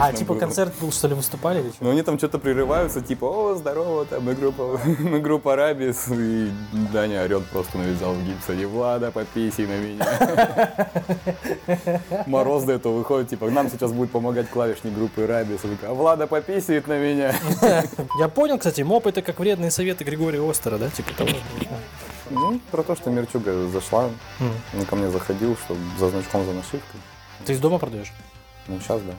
А, типа было. концерт был, что ли, выступали или что? Ну, они там что-то прерываются, типа, о, здорово, там, мы группа, мы группа Рабис, и Даня орет просто навязал в гипс, не Влада, пописи на меня. Мороз до этого выходит, типа, нам сейчас будет помогать клавишник группы Рабис, а Влада пописывает на меня. Я понял, кстати, моп это как вредные советы Григория Остера, да, типа того. Ну, про то, что Мерчуга зашла, он ко мне заходил, что за значком, за нашивкой. Ты из дома продаешь? Ну, сейчас, да.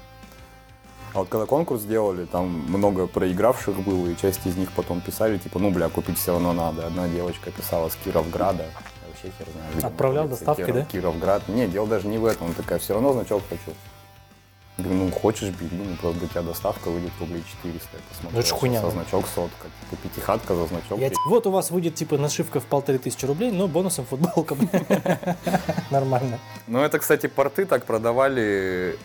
А вот когда конкурс делали, там много проигравших было, и часть из них потом писали, типа, ну, бля, купить все равно надо. Одна девочка писала с Кировграда, я вообще хер знаю. Отправлял доставкой, Киров, да? Кировград. Не, дело даже не в этом, такая, все равно значок хочу. Говорю, ну хочешь, бери, ну просто для тебя доставка выйдет рублей 400, я посмотрел. Ну это хуйня. За значок сотка, типа пятихатка за значок. Я... Вот у вас выйдет типа нашивка в полторы тысячи рублей, но бонусом футболка. Нормально. Ну это, кстати, порты так продавали.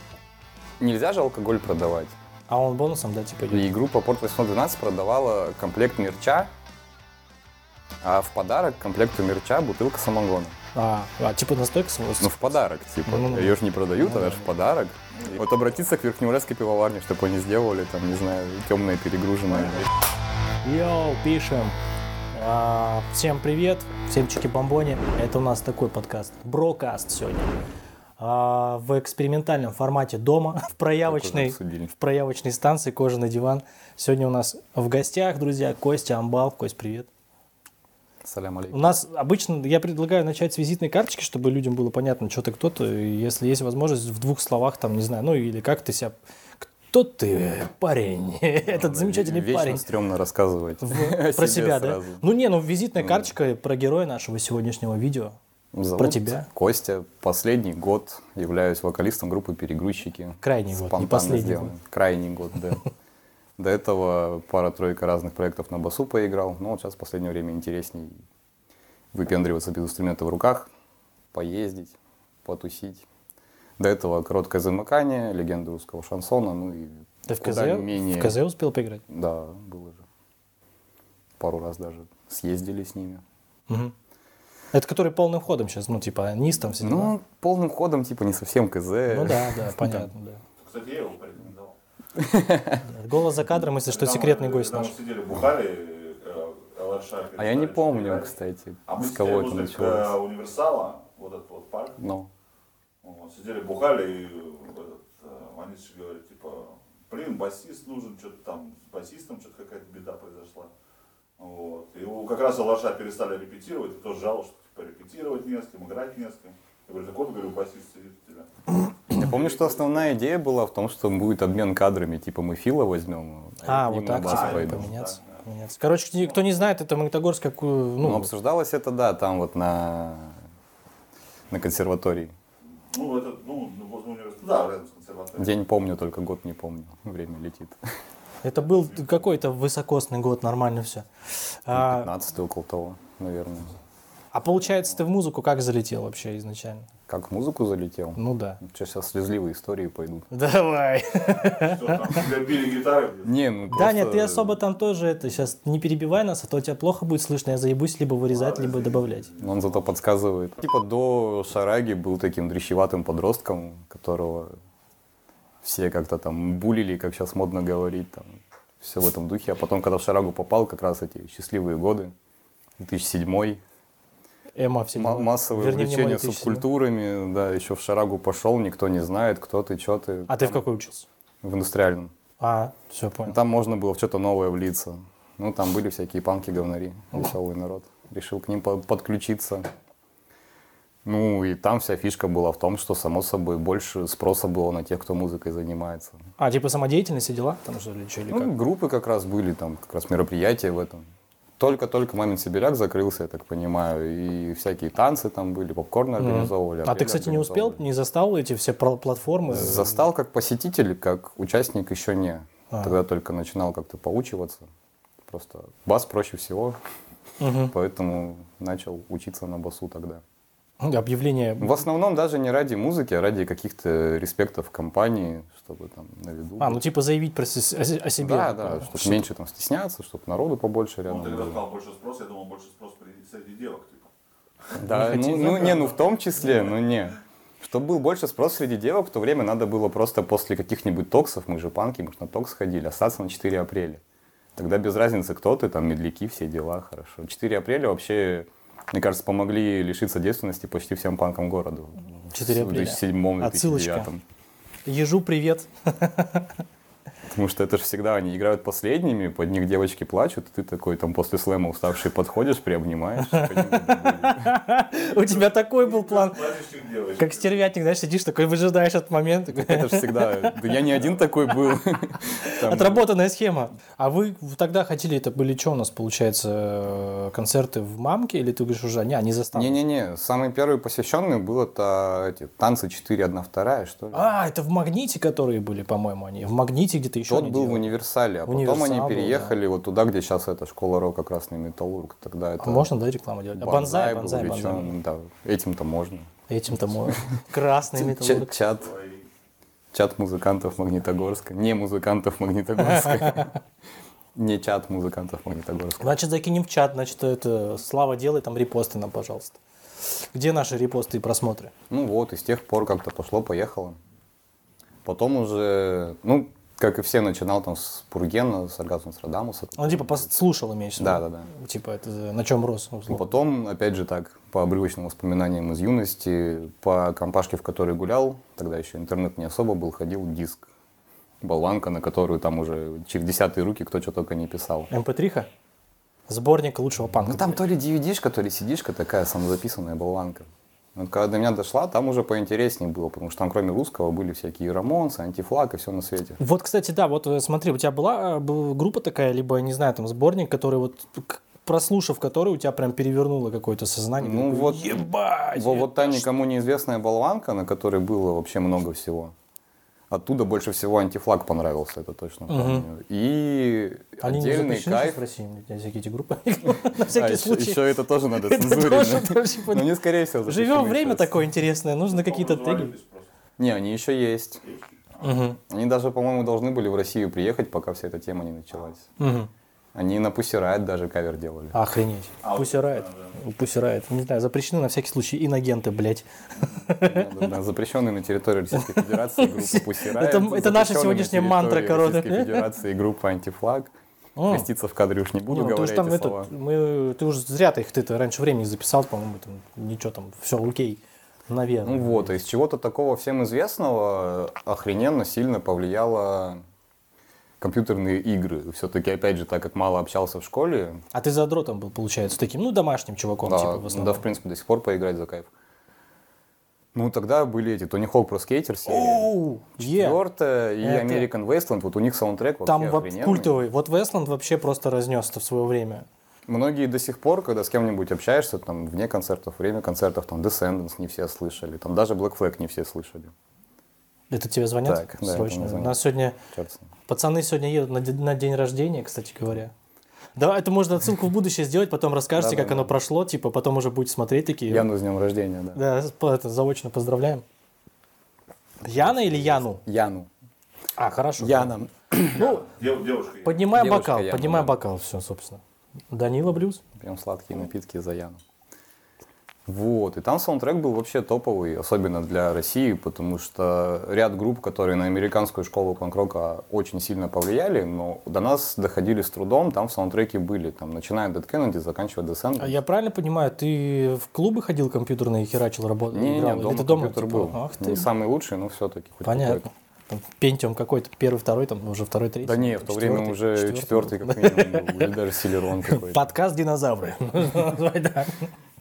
Нельзя же алкоголь продавать. А он бонусом, да, типа И группа Порт 812 продавала комплект мерча, а в подарок комплекту мерча бутылка самогона. А, а типа настойка Ну, в подарок, типа. Ну, ну, Ее же не продают, ну, а да. в подарок. Вот обратиться к Верхнеуральской пивоварне, чтобы они сделали, там, не знаю, темное перегруженное. Йоу, пишем. А, всем привет, всем чики-бомбони. Это у нас такой подкаст, брокаст сегодня. А, в экспериментальном формате дома, в проявочной, в проявочной станции «Кожаный диван». Сегодня у нас в гостях, друзья, Костя Амбал. Кость, привет. Салям алейкум. У нас обычно, я предлагаю начать с визитной карточки, чтобы людям было понятно, что ты кто-то. Если есть возможность в двух словах, там, не знаю, ну или как ты себя кто ты, парень? Этот замечательный Вечно парень. стрёмно рассказывать в, про себя, сразу. да? Ну не, ну визитная ну. карточка про героя нашего сегодняшнего видео. Зовут про тебя. Костя. Последний год являюсь вокалистом группы «Перегрузчики». Крайний год, не последний сделан. год. Крайний год, да. До этого пара-тройка разных проектов на басу поиграл. Но вот сейчас в последнее время интересней выпендриваться без инструмента в руках, поездить, потусить. До этого короткое замыкание, легенда русского шансона, ну и Ты в КЗ, менее... в КЗ успел поиграть? Да, было же. Пару раз даже съездили с ними. Угу. Это который полным ходом сейчас, ну, типа, низ там все Ну, полным ходом, типа, не совсем КЗ. Ну да, да, понятно, да. Кстати, я его порекомендовал. Голос за кадром, если что, секретный гость наш. Мы сидели, бухали, э. А я не помню, кстати, а с кого это началось. универсала, вот этот вот парк. Ну. Сидели, бухали, и этот, Манисович э, говорит, типа, блин, басист нужен, что-то там с басистом, что-то какая-то беда произошла. Вот. И как раз Алаша перестали репетировать, и тоже жаловался, что репетировать не с кем, играть не с кем. Я говорю, так вот, говорю, басист сидит у тебя. Я помню, что основная идея была в том, что будет обмен кадрами, типа мы Фила возьмем. А, а вот так, типа, поменяться. поменяться. Короче, кто не знает, это Магнитогорск, какую, ну... ну... обсуждалось это, да, там вот на, на консерватории. Ну, это, ну, возле университета, да, рядом с консерваторией. День помню, только год не помню, время летит. Это был какой-то высокосный год, нормально все. 15 а... около того, наверное. А получается, ты в музыку как залетел вообще изначально? Как в музыку залетел? Ну да. Что, сейчас слезливые истории пойдут. Давай. Били гитары? Не, ну просто... Да, нет, ты особо там тоже это, сейчас не перебивай нас, а то тебя плохо будет слышно, я заебусь либо вырезать, либо добавлять. Он зато подсказывает. Типа до Шараги был таким дрещеватым подростком, которого все как-то там булили, как сейчас модно говорить, там, все в этом духе. А потом, когда в Шарагу попал, как раз эти счастливые годы, 2007 Эма все М- Массовое Верни увлечение субкультурами, да, еще в Шарагу пошел, никто не знает, кто ты, что ты. А там, ты в какой учился? В индустриальном. А, все, понял. Там можно было в что-то новое влиться. Ну, там были всякие панки-говнари, веселый народ. Решил к ним подключиться. Ну, и там вся фишка была в том, что, само собой, больше спроса было на тех, кто музыкой занимается. А, типа самодеятельность и дела там что ли, что, или ну, как? группы как раз были, там как раз мероприятия в этом. Только-только «Мамин Сибиряк» закрылся, я так понимаю, и всякие танцы там были, попкорн организовывали. А ты, кстати, не успел, не застал эти все платформы? Застал как посетитель, как участник еще не. А. Тогда только начинал как-то поучиваться. Просто бас проще всего, угу. поэтому начал учиться на басу тогда. Объявление... В основном даже не ради музыки, а ради каких-то респектов компании, чтобы там на виду. А, ну типа заявить про, о, о себе. Да, да, чтобы что меньше там стесняться, чтобы народу побольше рядом. Он тогда сказал больше спроса, я думал, больше спрос среди девок, типа. Да, ну, ну не, ну в том числе, ну не. Чтобы был больше спрос среди девок, в то время надо было просто после каких-нибудь токсов, мы же панки, мы же на токс ходили, остаться на 4 апреля. Тогда без разницы, кто ты, там, медляки, все дела, хорошо. 4 апреля вообще, мне кажется, помогли лишиться девственности почти всем панкам города. 4 В апреля. 2007 Отсылочка. 2009 Ежу привет. Потому что это же всегда они играют последними, под них девочки плачут, и ты такой там после слэма уставший подходишь, приобнимаешь. У тебя такой был план. Как стервятник, знаешь, сидишь такой, выжидаешь этот момент. Это же всегда... Да я не один такой был. Отработанная схема. А вы тогда хотели, это были что у нас, получается, концерты в Мамке? Или ты говоришь уже, не, не застал? Не-не-не, самый первый посвященный был это эти танцы 4, 1, 2, что ли. А, это в Магните, которые были, по-моему, они. В Магните где-то еще Тот они был в делали. универсале, а потом Универсал они был, переехали вот туда, где сейчас эта школа рока Красный Металлург. Тогда это А можно, да, рекламу делать? А бонзай, был бонзай, бонзай. ну да, этим-то можно. Этим-то можно. Красный металлург. чат, чат музыкантов Магнитогорска, не музыкантов Магнитогорска. Не чат музыкантов Магнитогорска. Значит, закинем в чат, значит, это Слава, делай там репосты нам, пожалуйста. Где наши репосты и просмотры? Ну вот, и с тех пор как-то пошло-поехало. Потом уже, ну, как и все, начинал там с Пургена, с Оргазма Нострадамуса. Он типа послушал, имеешь в виду? Да, да, да. Типа, это на чем рос? Условно? потом, опять же так, по обрывочным воспоминаниям из юности, по компашке, в которой гулял, тогда еще интернет не особо был, ходил диск. Болванка, на которую там уже через десятые руки кто что только не писал. MP3-ха? Сборник лучшего панка. Ну там то ли DVD-шка, то ли CD-шка такая самозаписанная болванка. Вот когда до меня дошла, там уже поинтереснее было, потому что там кроме русского были всякие Рамонсы, Anti-Flag и все на свете. Вот, кстати, да, вот э, смотри, у тебя была, э, была группа такая, либо, не знаю, там сборник, который вот, прослушав который, у тебя прям перевернуло какое-то сознание. Ну Такой, вот, ебать! Во- вот та никому неизвестная болванка, на которой было вообще много всего. Оттуда больше всего антифлаг понравился, это точно помню. И Они не отдельный запрещены кайф. в России, всякие эти группы? На А, всякий еще, случай. еще это тоже надо Это цензурить. Ну, не скорее всего. Живем время такое интересное, нужно какие-то теги. Не, они еще есть. Они даже, по-моему, должны были в Россию приехать, пока вся эта тема не началась. Они на Пусирайт даже кавер делали. Охренеть. А, Пусирает. да, Пусирает. Не знаю, запрещены на всякий случай инагенты, блядь. Запрещенные на территории Российской Федерации группа Пусирайт. Это- это наша сегодняшняя мантра короны. Российской Федерации группа Антифлаг. О. Креститься в кадре уж не буду Не, ну, ты говорить уж там эти это, слова. мы, ты уже зря ты их ты раньше времени записал, по-моему, там ничего там, все окей, наверное. Ну вот, из чего-то такого всем известного охрененно сильно повлияло компьютерные игры. Все-таки, опять же, так как мало общался в школе, А ты задротом был, получается, таким, ну, домашним чуваком, да, типа, в да, основном. в принципе, до сих пор поиграть за кайф. Ну, тогда были эти Тони Хоук про скейтер е. Четвертая и American Wasteland. Вот у них саундтрек вообще Там охрененный. культовый. Вот Вестланд вообще просто разнес это в свое время. Многие до сих пор, когда с кем-нибудь общаешься, там, вне концертов, время концертов, там, Descendants не все слышали, там, даже Black Flag не все слышали. Это тебе звонят Так, да, срочно? У нас сегодня Черт. Пацаны сегодня едут на, на день рождения, кстати говоря. Да, это можно отсылку в будущее сделать, потом расскажете, как Да-да-да. оно прошло, типа, потом уже будете смотреть такие. Яну с днем рождения, да. Да, это, заочно поздравляем. Яна или Яну? Яну. А, хорошо. Яна. Ну, Дев- девушка. поднимаем Девушка бокал, Яна, поднимаем да. бокал, все, собственно. Данила Блюз. Пьем сладкие напитки за Яну. Вот, и там саундтрек был вообще топовый, особенно для России, потому что ряд групп, которые на американскую школу панк-рока очень сильно повлияли, но до нас доходили с трудом, там в саундтреке были, там, начиная от Dead Kennedy, заканчивая Descent. А я правильно понимаю, ты в клубы ходил компьютерные, херачил, работал? Не, не, не, дома ты дома, компьютер типа, был. Ах Не ты. самый лучший, но все-таки. Понятно. Там Пентиум какой-то, первый, второй, там уже второй, третий. Да не, в то время уже четвертый как минимум был, или даже Силерон какой-то. Подкаст «Динозавры».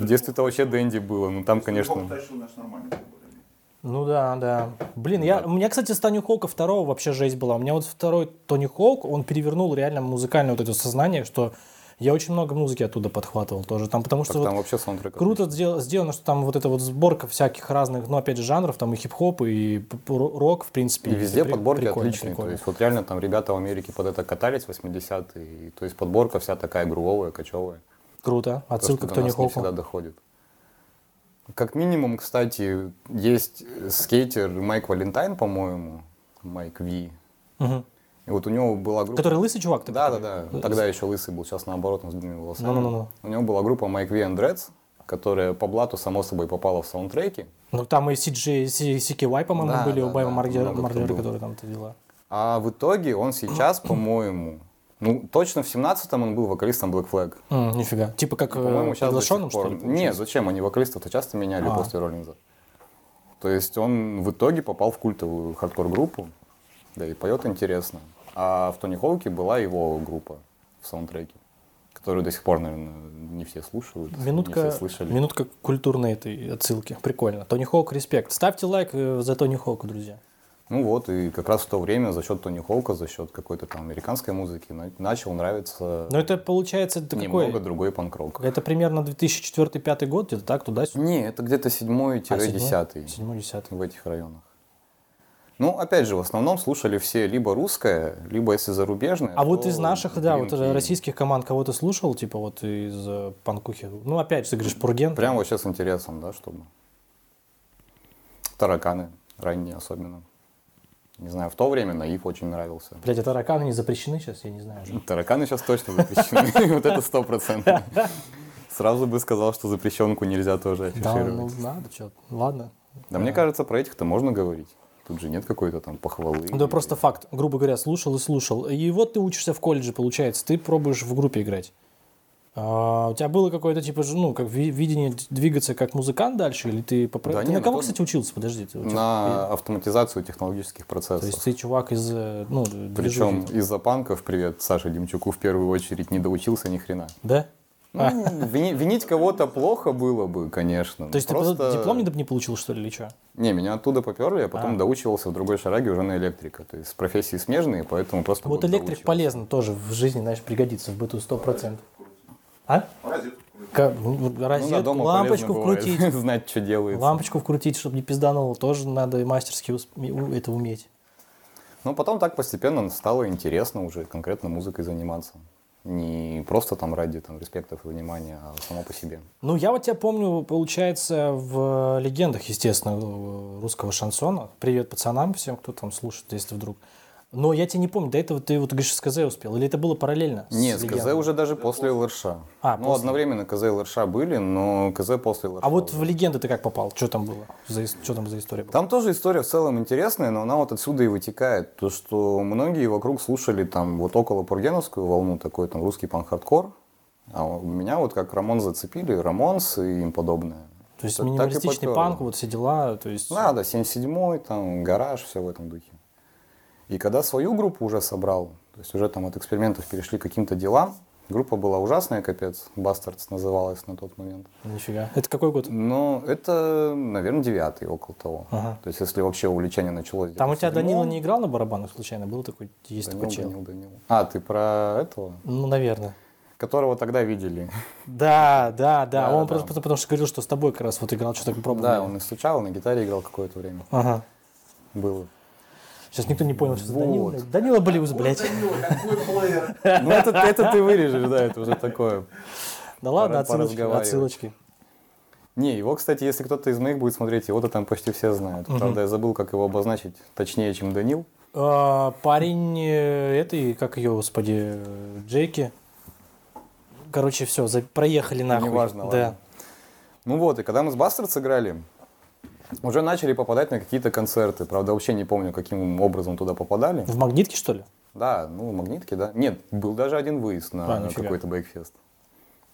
В детстве-то вообще Дэнди было, ну там, Конечно. конечно... тащил наш нормальный. более-менее. Ну да, да. Блин, я, у меня, кстати, с Тони Хоука второго вообще жесть была. У меня вот второй Тони Хоук, он перевернул реально музыкальное вот это сознание, что я очень много музыки оттуда подхватывал тоже. Там, потому что Так вот там вообще саундтрек. круто сдел- сделано, что там вот эта вот сборка всяких разных, ну опять же, жанров, там и хип-хоп, и рок, в принципе. И везде При- подборки прикольно, отличные. прикольно. То есть вот реально там ребята в Америке под это катались в 80-е. и То есть подборка вся такая грувовая, кочевая. Круто. То, Отсылка к Тони Хоуку. всегда доходит. Как минимум, кстати, есть скейтер Майк Валентайн, по-моему, Майк Ви. Мгм. И вот у него была группа... Который лысый чувак? ты Да, такой? да, да. Тогда еще лысый был, сейчас наоборот, он с длинными волосами. Ну-ну-ну. У него была группа Майк Ви and которая по блату, само собой, попала в саундтреки. Ну, там и CJ, CKY, по-моему, Да, были да, у Байва да, Мардера, который там это дела. А в итоге он сейчас, по-моему, ну, точно в 17-м он был вокалистом Black Flag. М, нифига. Типа как э, По-моему, сейчас до сих приглашенным, что пор. ли? Нет, зачем? Они вокалистов-то часто меняли А. после Роллинза. То есть он в итоге попал в культовую хардкор-группу, да и поет интересно. А в Тони Хоуке была его группа в саундтреке, которую до сих пор, наверное, не все слушают, не Минутка, все слышали. минутка культурной этой отсылки. Прикольно. Тони Хоук, респект. Ставьте лайк э, за Тони Хоука, друзья. Ну вот, и как раз в то время за счет Тони Хоука, за счет какой-то там американской музыки на- начал нравиться Но это получается, это немного какой? другой панк-рок. Это примерно 2004-2005 год, где-то так, туда-сюда? Не, это где-то А, седьмой-десятый. Седьмой, десятый. в этих районах. Ну, опять же, в основном слушали все либо русское, либо если зарубежное. А вот из наших, да, вот Key. российских команд кого-то слушал, типа вот из э, панкухи? Ну, опять же, ты говоришь, Пурген. Прям вообще с интересом, да, чтобы. Тараканы, ранние особенно. Не знаю, в то время Наив очень нравился. Блядь, а тараканы не запрещены сейчас, я не знаю. уже. Тараканы сейчас точно запрещены, вот это сто процентов. Сразу бы сказал, что запрещенку нельзя тоже Да, ну афишировать. надо, что, ладно. Да мне кажется, про этих-то можно говорить. Тут же нет какой-то там похвалы. Да просто факт, грубо говоря, слушал и слушал. И вот ты учишься в колледже, получается, ты пробуешь в группе играть. А, у тебя было какое-то типа, ну, как ви- видение двигаться как музыкант дальше, или ты попро- Да Ты не, на кого, кстати, учился? Подожди. ты, тебя- На автоматизацию технологических То есть процессов. ты чувак из, э, ну, Причем из-за панков, привет, Саше Демчуку в первую очередь, не доучился ни хрена. Да? Ну, вини- винить кого-то плохо было бы, конечно. То есть ты Просто- потом диплом не, не получил, что ли, или что? Не, меня оттуда поперли, я потом А. доучивался в другой шараге уже на электрика. То есть профессии смежные, поэтому просто Вот электрик доучивался. полезно тоже в жизни, знаешь, пригодится в быту 100%. А? Розетку. Ну, Ну розетку, дома лампочку вкрутить. знать, что делается. Лампочку вкрутить, чтобы не пиздануло, тоже надо мастерски это уметь. Но потом так постепенно стало интересно уже конкретно музыкой заниматься. Не просто там ради там, респектов и внимания, а само по себе. Ну, я вот тебя помню, получается, в легендах, естественно, э, русского шансона. Привет пацанам всем, кто там слушает, если вдруг. Но я тебя не помню, до этого ты вот, говоришь, с КЗ успел? Или это было параллельно? с Нет, КЗ уже даже после ЛРШ. А, ну, после. одновременно КЗ и ЛРШ были, но КЗ после ЛРШ. А вот уже. в легенды ты как попал? Что там было? За, что там за история была? Там тоже история в целом интересная, но она вот отсюда и вытекает. То, что многие вокруг слушали там вот около Пургеновскую волну, такой там русский панк-хардкор. А у меня вот как Рамон зацепили, Рамонс и им подобное. То есть Так минималистичный панк, вот все дела, то есть... Да, да, 77-й, там, гараж, все в этом духе. И когда свою группу уже собрал, то есть уже там от экспериментов перешли к каким-то делам, группа была ужасная, капец, Бастардс называлась на тот момент. Нифига. Это какой год? Но это, наверное, девятый, около того. Ага. То есть если вообще увлечение началось Там у тебя Данила не играл на барабанах случайно? Был такой, есть Данил, такой чел? Данил, Данил. А, ты про этого? Ну, наверное. Которого тогда видели. Да, да, да. Да, Он да. просто потому что говорил, что с тобой как раз вот играл, что-то пробовал. Да, он и стучал, на гитаре играл какое-то время. Ага. Было. Сейчас никто не понял, что это Вот. Данила. блядь. Данила Блюз, блядь. Ну, это, это ты вырежешь, да, это уже такое. Да ладно, отсылочки, отсылочки. Не, его, кстати, если кто-то из моих будет смотреть, его-то там почти все знают. Правда, я забыл, как его обозначить точнее, чем Данил. А, Парень э, этой, как ее, господи, Джеки. Короче, все, проехали нахуй. Неважно, Да. ладно. Ну вот, и когда мы с Бастардс сыграли, уже начали попадать на какие-то концерты. Правда, вообще не помню, каким образом туда попадали. В магнитке, что ли? Да, ну, магнитки, да. Нет, был даже один выезд на А, какой-то байкфест.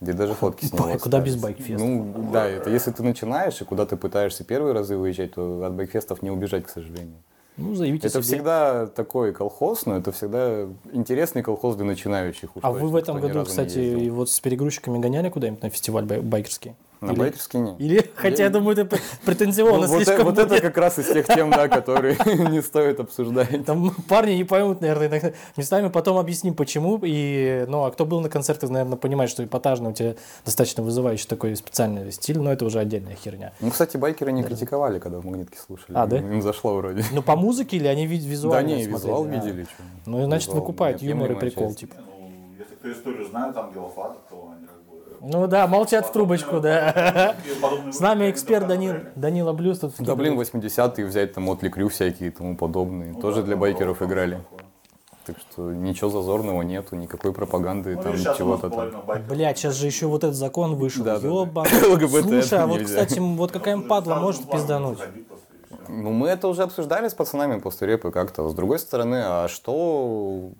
Где даже фотки с него Бай- куда без байкфеста? Ну, да, это если ты начинаешь, и куда ты пытаешься первые разы выезжать, то от байкфестов не убежать, к сожалению. Ну, заявите Это себе. всегда такой колхоз, но это всегда интересный колхоз для начинающих. уж А вы в этом году, кстати, вот с перегрузчиками гоняли куда-нибудь на фестиваль бай- байкерский? На Или- байкерский нет. Или, хотя я думаю, это претензионно Вот, вот слишком э- вот это как раз из тех тем, да, которые не стоит обсуждать. Там парни не поймут, наверное, иногда. местами потом объясним, почему. И, ну, а кто был на концертах, наверное, понимает, что эпатажный у тебя достаточно вызывающий такой специальный стиль, но это уже отдельная херня. Ну, кстати, байкеры не критиковали, когда в магнитке слушали. А, да? Им зашло вроде. Ну, по музыке или они ви- Да визуально не, визуал А. видели. Ну, значит, выкупают юмор и прикол, типа. Ну, если кто историю знает, там Гелофата, то они. Ну да, молчат в трубочку, да. С нами эксперт Данил. Данила Блюз. Тут Да блин, 80-е взять там Мотли Крю всякие и тому подобные. Тоже для байкеров играли. Так что ничего зазорного нету, никакой пропаганды, Ну, там чего-то там. Блядь, сейчас же еще вот этот закон вышел. Да, да, да. ЛГБТ Слушай, а вот, кстати, вот какая Ну, падла может пиздануть? Ну, мы это уже обсуждали с пацанами после репы как-то. С другой стороны, а что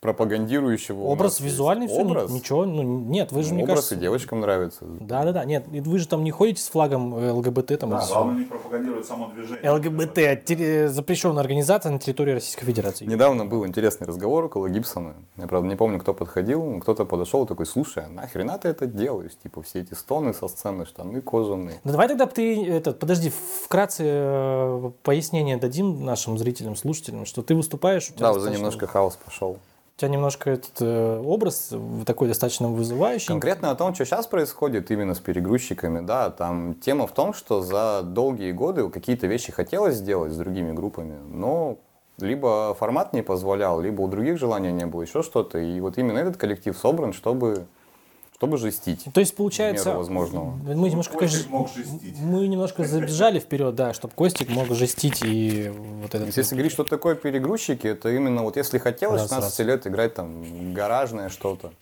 пропагандирующего Образ нас есть? визуальный, все, Образ? ничего, ну нет, вы же, мне Образ кажется... и девочкам нравится. Да-да-да, нет, и вы же там не ходите с флагом э, ЛГБТ там Да, главное не пропагандировать само движение. ЛГБТ, терри- запрещенная организация на территории Российской Федерации. Недавно был интересный разговор около Гибсона. Я, правда, не помню, кто подходил. Кто-то подошел и такой, слушай, а нахрена ты это делаешь? Типа, все эти стоны со сцены, штаны кожаные. Ну давай тогда ты, этот, подожди, вкратце э, пояснение дадим нашим зрителям, слушателям, что ты выступаешь, у тебя, Да, уже немножко хаос пошел. У тебя немножко этот э, образ такой достаточно вызывающий. Конкретно о том, что сейчас происходит именно с перегрузчиками, да, там тема в том, что за долгие годы какие-то вещи хотелось сделать с другими группами, но либо формат не позволял, либо у других желания не было, еще что-то. И вот именно этот коллектив собран, чтобы, чтобы жестить. То есть получается, меру возможного. мы немножко, Костик конечно, мог жестить. мы немножко забежали вперед, да, чтобы Костик мог жестить и вот То этот. есть, если говорить, что такое перегрузчики, это именно вот если хотелось Раз, 16 лет играть там гаражное что-то,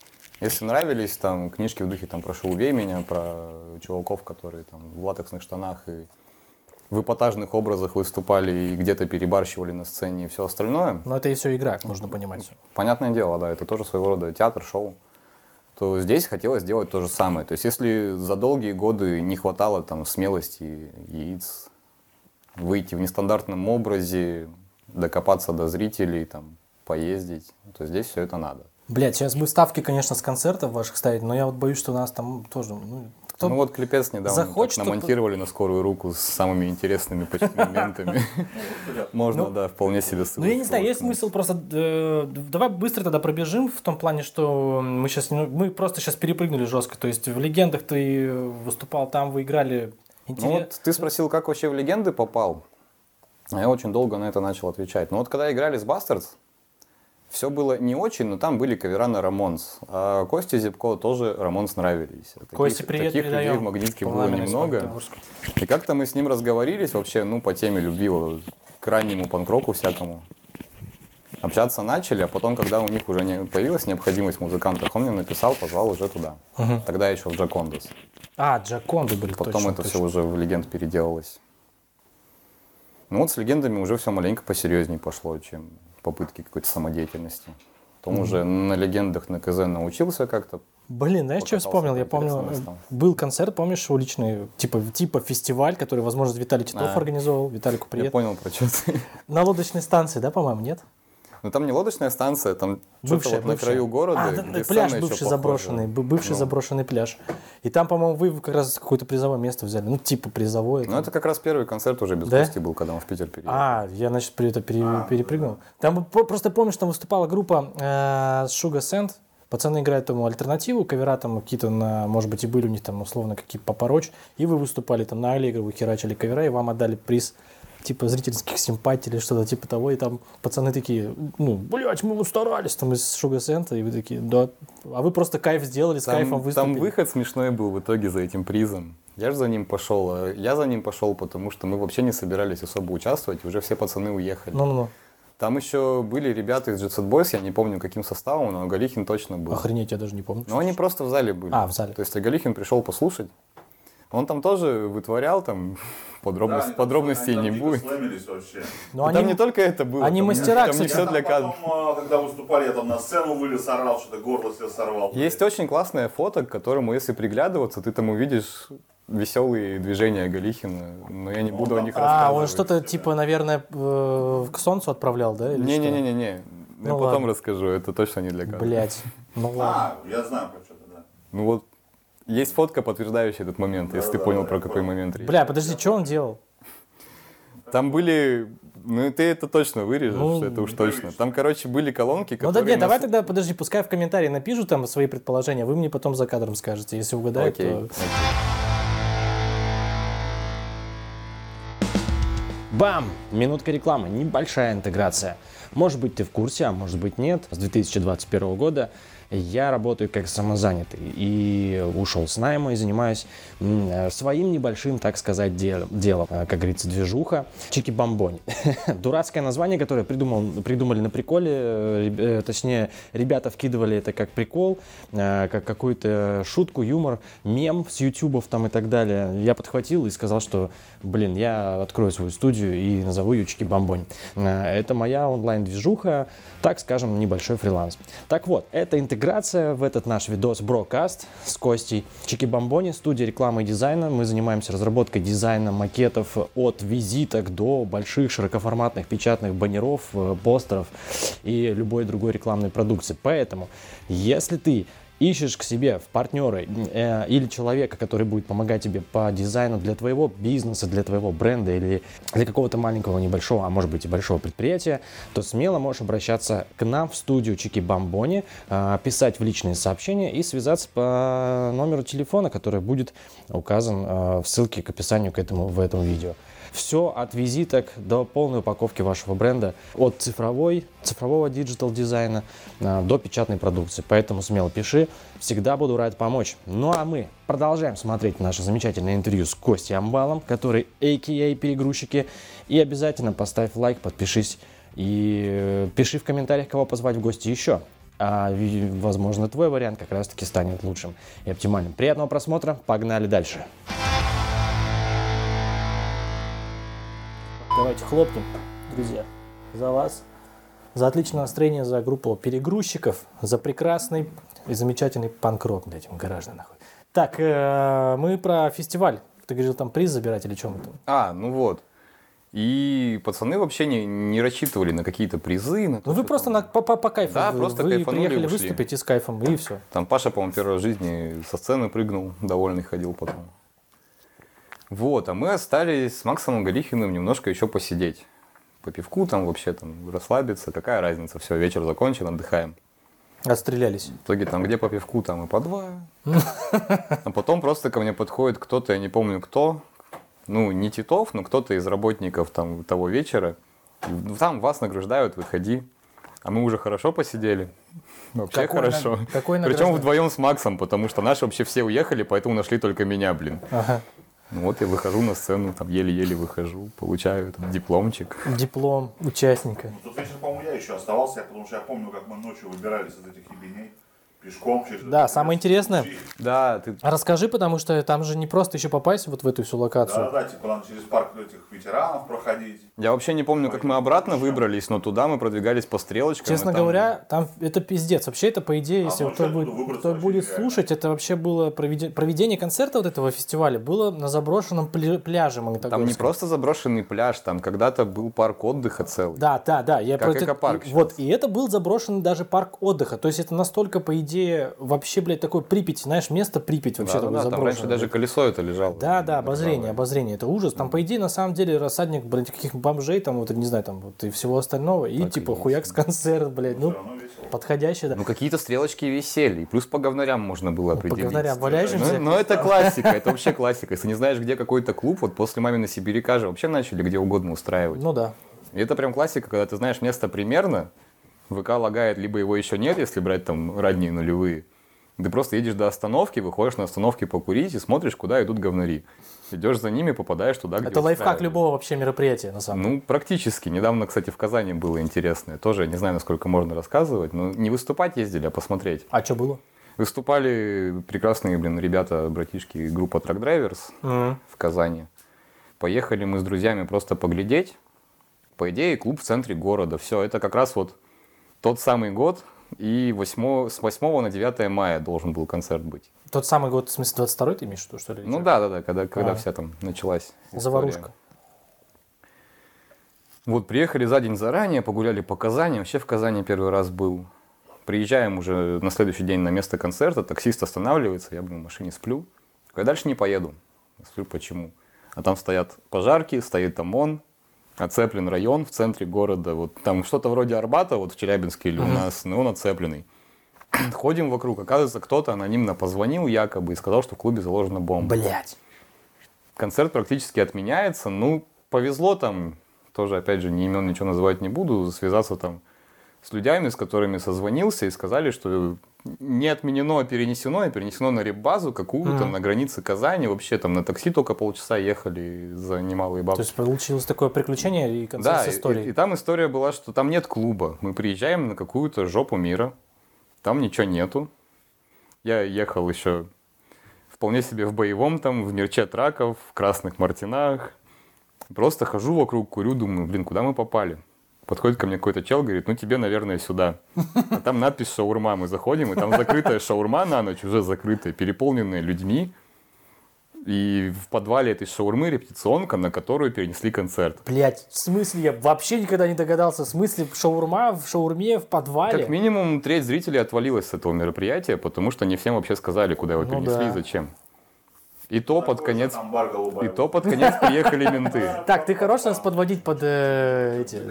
если нравились там книжки в духе там «Прошу, убей меня», про чуваков, которые там в латексных штанах и в эпатажных образах выступали и где-то перебарщивали на сцене и все остальное, Но это и все игра, нужно понимать. понятное дело, да, это тоже своего рода театр, шоу, то здесь хотелось сделать то же самое. То есть если за долгие годы не хватало там смелости, яиц, выйти в нестандартном образе, докопаться до зрителей, там, поездить, то здесь все это надо. Блять, сейчас бы ставки, конечно, с концертов ваших ставить, но я вот боюсь, что у нас там тоже. Ну, кто- Ну вот клипец недавно захочет, так намонтировали на скорую руку с самыми интересными почти моментами. Можно, да, вполне себе Ну, я не знаю, есть смысл просто... э, давай быстро тогда пробежим в том плане, что мы сейчас... Мы просто сейчас перепрыгнули жестко. То есть в «Легендах» ты выступал, там вы играли... Ну вот ты спросил, как вообще в легенды попал. А я очень долго на это начал отвечать. Ну вот когда играли с Bastards, все было не очень, но там были кавера на Рамонс. А Косте Зипко тоже Рамонс нравились. Таких, Косте, привет таких людей передаем. в Магнитке было немного. И как-то мы с ним разговорились вообще, ну, по теме любви к раннему панкроку всякому. Общаться начали, а потом, когда у них уже не появилась необходимость в музыкантах, он мне написал, позвал уже туда. Тогда еще в Джакондас. А, Джаконды были Потом точно, это точно. все уже в легенд переделалось. Ну вот с легендами уже все маленько посерьезнее пошло, чем попытки какой-то самодеятельности. Потом уже на легендах на КЗ научился как-то. Блин, знаешь, что я вспомнил? Я помню, был концерт, помнишь, уличный, типа, типа фестиваль, который, возможно, Виталий Титов А. организовал. Виталику Я привет. понял про что ты. На лодочной станции, да, по-моему, нет? Ну там не лодочная станция, там что-то Бывшая, вот на бывшая. краю города, А, да, где да, сцена пляж еще бывший похожа. заброшенный, б- бывший Ну. заброшенный пляж. И там, по-моему, вы как раз какое-то призовое место взяли, ну, типа призовое. Ну это как раз первый концерт уже без Да? гостей был, когда он в Питер переехал. А, я, значит, при это пере- перепрыгнул. Там по- просто помнишь, там выступала группа э, Sugar Sand. Пацаны играют там альтернативу, кавера там какие-то, на, может быть, и были у них там условно какие-то попорочь. И вы выступали там на Аллегро, вы херачили кавера, и вам отдали приз типа зрительских симпатий или что-то типа того. И там пацаны такие, ну, блядь, мы старались там из Sugar Sand. И вы такие, да. А вы просто кайф сделали, с кайфом Там, выступили. там выход смешной был в итоге за этим призом. Я же за ним пошел. а Я за ним пошел, потому что мы вообще не собирались особо участвовать, уже все пацаны уехали. Ну-ну-ну. Там еще были ребята из Jet Set Boys, я не помню каким составом, но Галихин точно был. Охренеть, я даже не помню. Но они просто в зале были. А, в зале. То есть Галихин пришел послушать. Он там тоже вытворял, там подробность- они там подробностей они не там будет. вообще. Но И там не только это было. они там, мастера, там кстати. не все Я для там кадров. потом, а, когда выступали, я там на сцену вылез, орал, что-то горло себе сорвал. Есть очень классное фото, к которому, если приглядываться, ты там увидишь веселые движения Галихина, но я не буду о них А, рассказывать. он что-то типа, наверное, э, к солнцу отправлял, да? Не-не-не-не, я Ну потом ладно. расскажу, это точно не для кадров. Блять. Ну ладно. А, я знаю про что-то, да. Ну вот, есть фотка, подтверждающая этот момент, если ты понял, про какой момент речь. Бля, подожди, что он делал? Там были, ну ты это точно вырежешь, Ну, это уж точно. Там, короче, были колонки, Ну да которые... нет, давай нас- тогда, подожди, пускай в комментарии напишут там свои предположения, вы мне потом за кадром скажете, если угадают, Окей. то... Бам! Минутка рекламы, небольшая интеграция. Может быть ты в курсе, а может быть нет. С 2021 года я работаю как самозанятый и ушел с найма и занимаюсь э, своим небольшим, так сказать, дел- делом. Э, Как говорится, движуха. Чики-бомбони. Дурацкое название, которое придумал, придумали на приколе, э, точнее, ребята вкидывали это как прикол, как какую-то шутку, юмор, мем с ютубов там и так далее. Я подхватил и сказал, что, блин, я открою свою студию и назову ее Чики-бомбонь. Э, Это моя онлайн-движуха, так скажем, небольшой фриланс. Так вот, это интеграция в этот наш видос Брокаст с Костей. Чики-бомбони, студия рекламы и дизайна. Мы занимаемся разработкой дизайна макетов от визиток до больших широкоформатных печатных баннеров, э, постеров и любой другой рекламной продукции. Поэтому, если ты ищешь к себе в партнеры э, или человека, который будет помогать тебе по дизайну для твоего бизнеса, для твоего бренда или для какого-то маленького, небольшого, а может быть и большого предприятия, то смело можешь обращаться к нам в студию Чики Бомбони, э, писать в личные сообщения и связаться по номеру телефона, который будет указан э, в ссылке к описанию к этому в этом видео. Все от визиток до полной упаковки вашего бренда, от цифровой, цифрового digital дизайна а, до печатной продукции. Поэтому смело пиши, всегда буду рад помочь. Ну а мы продолжаем смотреть наше замечательное интервью с Костей Амбалом, который AKA перегрузчики. И обязательно поставь лайк, подпишись и э, пиши в комментариях, кого позвать в гости еще. А, возможно, твой вариант как раз-таки станет лучшим и оптимальным. Приятного просмотра, погнали дальше. Давайте хлопнем, друзья, за вас. За отличное настроение, за группу перегрузчиков, за прекрасный и замечательный панк-рок, блядь, гаражный нахуй. Так, э, мы про фестиваль. Ты говорил, там приз забирать или чем там? А, ну вот. И пацаны вообще не, не рассчитывали на какие-то призы. На то, Ну вы просто там- на, по, по, по кайфу. Да, вы, просто вы кайфанули, приехали ушли. выступить и с кайфом, и все. Там Паша, по-моему, первый раз в жизни со сцены прыгнул, довольный ходил потом. Вот, а мы остались с Максом Галихиным немножко еще посидеть. По пивку там вообще там расслабиться, какая разница, все, вечер закончен, отдыхаем. Отстрелялись. В итоге там где по пивку, там и по два. А потом просто ко мне подходит кто-то, я не помню кто, ну не Титов, но кто-то из работников там того вечера. Там вас награждают, выходи. А мы уже хорошо посидели. Вообще Какой хорошо. какой Причем вдвоем с Максом, потому что наши вообще все уехали, поэтому нашли только меня, блин. Ага. Ну вот я выхожу на сцену, там еле-еле выхожу, получаю там, дипломчик. Диплом участника. Ну, Тот вечер, по-моему, я еще оставался, потому что я помню, как мы ночью выбирались из этих ебеней пешком. через Да, самое интересное, Да, ты А расскажи, потому что там же не просто еще попасть вот в эту всю локацию. Да-да, типа надо через парк этих ветеранов проходить. Я вообще не помню, как мы обратно выбрались, но туда мы продвигались по стрелочкам. Честно там- говоря, там это пиздец. Вообще это, по идее, если А кто будет, выбраться кто будет нереально. слушать, это вообще было проведение, проведение концерта вот этого фестиваля было на заброшенном пля- пляже Там не просто заброшенный пляж, там когда-то был парк отдыха целый. Да, да, да. Я Как про экопарк и- сейчас. Вот, и это был заброшенный даже парк отдыха. То есть это настолько, по идее, вообще, блядь, такой Припять, знаешь, место Припять вообще Да, такое да, там заброшенное. раньше даже колесо это лежало. Да, да, обозрение, обозрение, это ужас. Там, по идее, на самом деле, рассадник, блядь, каких бомжей, там, вот, не знаю, там, вот, и всего остального. И, Так и типа, есть. хуякс концерт, блядь, ну, подходящий, да. Ну какие-то стрелочки висели, и плюс по говнарям можно было по определить. говнарям валяющимся. Ну, ну, это классика, это вообще классика. Если не знаешь, где какой-то клуб, вот после «Маминой Сибиряка» же вообще начали где угодно устраивать. Ну да. И это прям классика, когда ты знаешь место примерно, ВК лагает, либо его еще нет, если брать там ранние нулевые. Ты просто едешь до остановки, выходишь на остановке покурить и смотришь, куда идут говнари. Идешь за ними, попадаешь туда, где Это лайфхак любого вообще мероприятия, на самом деле. Ну, практически. Недавно, кстати, в Казани было интересное. Тоже не знаю, насколько можно рассказывать, но не выступать ездили, а посмотреть. А что было? Выступали прекрасные, блин, ребята, братишки, группа Truck Drivers в Казани. Поехали мы с друзьями просто поглядеть. По идее, клуб в центре города. Все, это как раз вот тот самый год. И 8, с 8 на 9 мая должен был концерт быть. Тот самый год, в смысле, 22-й ты имеешь в виду, что ли? Ну да, да, да, когда, когда А. вся там началась история. Заварушка. Вот приехали за день заранее, погуляли по Казани. Вообще в Казани первый раз был. Приезжаем уже на следующий день на место концерта, таксист останавливается, я, в машине сплю. Я дальше не поеду. Сплю, почему? А там стоят пожарки, стоит ОМОН, оцеплен район в центре города. Вот там что-то вроде Арбата, вот в Челябинске или у нас, но он оцепленный. Ходим вокруг, оказывается, кто-то анонимно позвонил якобы и сказал, что в клубе заложена бомба Блять. концерт практически отменяется. Ну, повезло там, тоже, опять же, ни имен ничего называть не буду, связаться там с людьми, с которыми созвонился, и сказали, что не отменено, а перенесено, и перенесено на ребазу какую-то Мгм. на границе Казани. Вообще там на такси только полчаса ехали за немалые То бабки. есть получилось такое приключение и концерт Да, с и, историей. и там история была, что там нет клуба. Мы приезжаем на какую-то жопу мира, там ничего нету. Я ехал еще вполне себе в боевом там, в мерче траков, в красных мартинах. Просто хожу вокруг, курю, думаю, блин, куда мы попали? Подходит ко мне какой-то чел, говорит, ну тебе, наверное, сюда. А там надпись шаурма. Мы заходим, и там закрытая шаурма на ночь, уже закрытая, переполненная людьми. И в подвале этой шаурмы репетиционка, на которую перенесли концерт. Блять, в смысле, я вообще никогда не догадался. В смысле, шаурма в шаурме в подвале? Как минимум треть зрителей отвалилась с этого мероприятия, потому что не всем вообще сказали, куда его Ну перенесли да. и зачем. И то под конец, и то под конец приехали менты. Так, ты хорош нас подводить под э, эти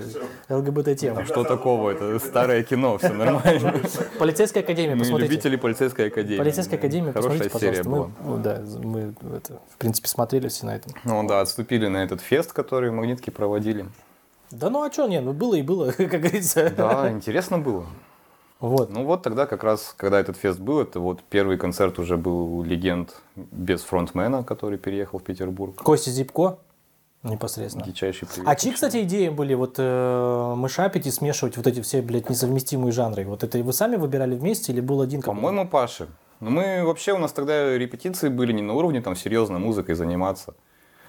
ЛГБТ-темы. Что такого? Это старое кино, все нормально. Полицейская академия, Мы посмотрите. любители полицейской академии. Полицейская академия, Хорошая посмотрите, серия пожалуйста. была. Ну, да, мы это, в принципе, смотрели все на этом. Ну да, отступили на этот фест, который магнитки проводили. Да ну а что, не, ну было и было, как говорится. Да, интересно было. Вот. Ну вот тогда как раз, когда этот фест был, это вот первый концерт уже был легенд без фронтмена, который переехал в Петербург. Костя Зипко непосредственно. Дичайший привет. А чьи, кстати, идеи были вот э, мышапить и смешивать вот эти все, блядь, несовместимые жанры? Вот это вы сами выбирали вместе или был один? какой-то? По-моему, Паша. Ну, мы вообще, у нас тогда репетиции были не на уровне там серьезно музыкой заниматься.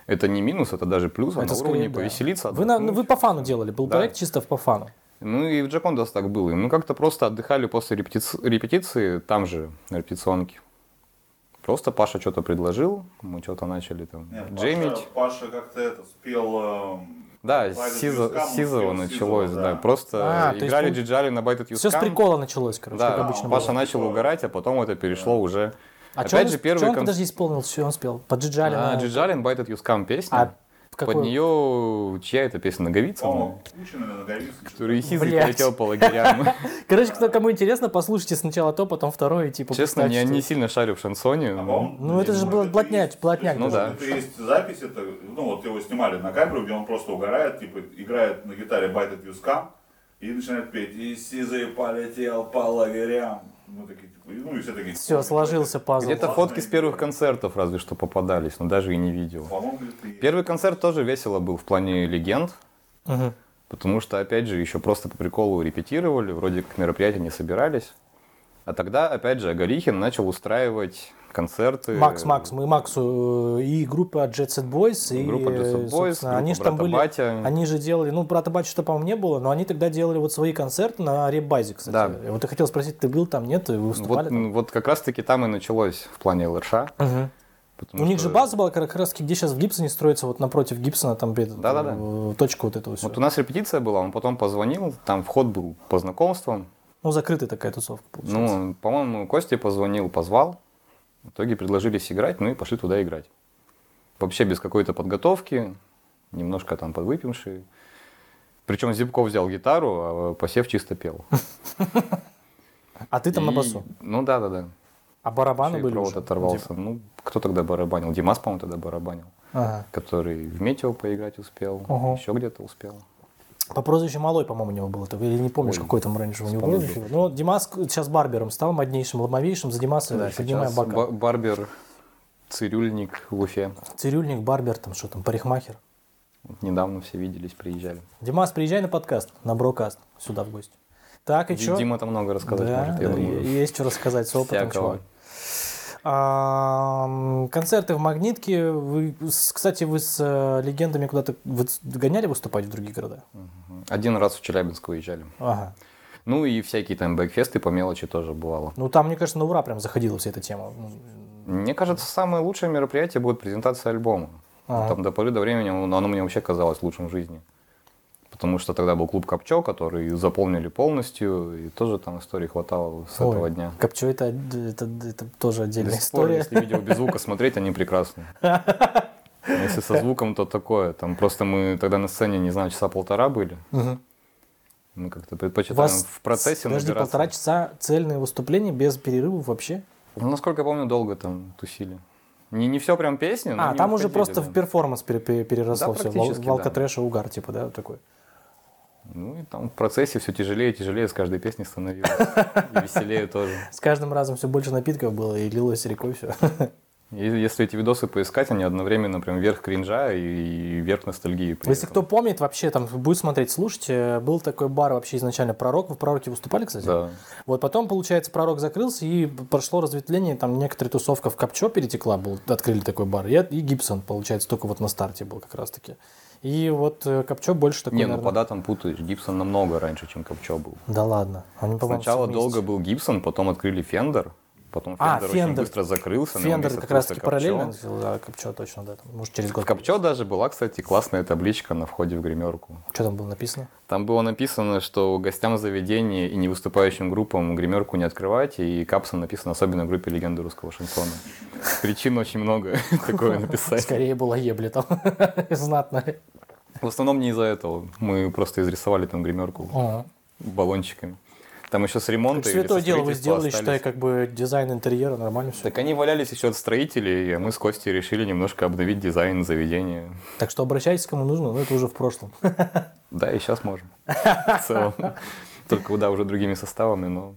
Это не минус, это даже плюс, а Это на скорее, уровне да. повеселиться. Вы, на- отдохнуть. вы по фану делали, был Да. проект чисто по фану. Ну и в Джакондас так было. И мы как-то просто отдыхали после репетиции, репетиции там же, на репетиционке. Просто Паша что-то предложил, мы что-то начали там Нет, джемить. Паша, Паша как-то это спел... эм, Да, Private с Сизо- Use Cam, с Сизова началось, да. да. Просто А, есть играли он- джиджали на Baited Use Все с прикола началось, короче, Да, как обычно Паша было. начал угорать, а потом это перешло уже... А Опять что он, же, чё первый он, кон- подожди, исполнил, что он спел? Под Джиджалина? А, Джиджалин, Baited Use Cam песня. А какой? Под нее чья это песня? Наговицына? Кучина Наговицына. Который Блядь. полетел по лагерям. Короче, кто, кому интересно, послушайте сначала то, потом второе, и типа Честно, я не сильно шарю в шансоне. А, Ну, это же может, был это блатняк, есть- блатняк. Ну да. Это есть запись, это, ну вот его снимали на камеру, где он просто угорает, типа играет на гитаре Use Cam и начинает петь «И Сизый полетел по лагерям». Мы такие, ну и все такие. Все, сложился пазл. Где-то фотки с первых концертов разве что попадались, но даже и не видел. Первый концерт тоже весело был в плане легенд, потому что, опять же, еще просто по приколу репетировали, вроде как мероприятия не собирались. А тогда, опять же, Агарихин начал устраивать концерты. Макс, Макс, мы Максу э, и группа Jet Set Boys, и, Группа Jet Set э, Boys, собственно, они группа же там были, Батя. они же делали, ну, брата батя что, по-моему, не было, но они тогда делали вот свои концерты на ребазе, кстати. Да. Вот я хотел спросить, ты был там, нет, вы Вот, выступали там? вот как раз-таки там и началось в плане ЛРШ. Мгм. потому У них что- же база была как раз, где сейчас в Гибсоне строится, вот напротив Гибсона, там этот, Да-да-да. э, точка вот этого всего. Вот у нас репетиция была, он потом позвонил, там вход был по знакомствам. Ну, закрытая такая тусовка получается. Ну, по-моему, Костя позвонил, позвал. В итоге предложили сыграть, ну и пошли туда играть. Вообще без какой-то подготовки, немножко там подвыпившие. Причем Зибков взял гитару, а Посев чисто пел. а ты там на басу. Ну да, да, да. А барабаны Еще были провод уже? оторвался. Ну, кто тогда барабанил? Димас, по-моему, тогда барабанил. Ага. Который в Метео поиграть успел, еще где-то успел. По прозвищу Малой, по-моему, у него был. Ты или не помнишь, Ой, какой там раньше у него прозвище было? Ну, Димас сейчас барбером стал, моднейшим, ломовейшим. За Димаса Да, бокал. ба- барбер, цирюльник в Уфе. Цирюльник, барбер, там что там, парикмахер. Вот недавно все виделись, приезжали. Димас, приезжай на подкаст, на Брокаст, сюда в гости. Так, и что? Дима там много рассказать Да, может, я думаю. есть что рассказать с опытом, Всякого. чувак. Концерты в Магнитке. Вы, кстати, вы с э, легендами куда-то вы гоняли выступать в другие города? Один раз в Челябинск уезжали. Ага. Ну и всякие там бэкфесты по мелочи тоже бывало. Ну, там, мне кажется, на ура прям заходила вся эта тема. Ну, Мне кажется, самое лучшее мероприятие будет презентация альбома. Ага. Там до поры до времени оно оно мне вообще казалось лучшим в жизни. Потому что тогда был клуб Копчо, который заполнили полностью, и тоже там историй хватало с Ой, этого дня. Копчо это, это, это тоже До отдельная пор, история. если видео без звука смотреть, они прекрасны. Если со звуком, то такое. Там просто мы тогда на сцене, не знаю, часа полтора были. Мы как-то предпочитаем вас, в процессе подожди, набираться. полтора часа цельное выступление без перерывов вообще? Ну, насколько я помню, долго там тусили. Не, не все прям песни, но А, там уже просто да. в перформанс пере- пере- переросло Да, все. Волка да. трэша, угар, типа, да, такой. Ну и там в процессе все тяжелее и тяжелее с каждой песней становилось. И веселее тоже. С каждым разом все больше напитков было и лилось рекой все. И если эти видосы поискать, они одновременно прям верх кринжа и верх ностальгии. Если этом. кто помнит, вообще там будет смотреть, слушать, был такой бар вообще изначально «Пророк». Вы в «Пророке» выступали, кстати? Да. Вот потом, получается, «Пророк» закрылся, и прошло разветвление, там некоторая тусовка в Копчо перетекла, был, открыли такой бар, и, и Гибсон, получается, только вот на старте был как раз-таки. И вот э, Копчо больше такой, Не, ну наверное- по датам путаешь. Гибсон намного раньше, чем Копчо был. Да ладно. Они, Сначала долго был Гибсон, потом открыли Фендер. Потом А, Фендер очень Fender. быстро закрылся. Фендер как раз таки параллельно, да, Копчо точно, да. там, Может, через год. В Копчо даже была, кстати, классная табличка на входе в гримерку. Что там было написано? Там было написано, что гостям заведения и не выступающим группам гримерку не открывать, и капсом написано особенно группе легенды русского шансона. Причин очень много такое написать. Скорее было ебли там. Знатно. В основном не из-за этого. Мы просто изрисовали там гримерку баллончиками. Там еще с ремонта Так святое дело вы сделали, считай, остались. как бы дизайн интерьера, нормально все. Так они валялись еще от строителей, а мы с Костей решили немножко обновить дизайн заведения. Так что обращайтесь, кому нужно, но это уже в прошлом. Да, и сейчас можем. В целом. Только куда уже другими составами, но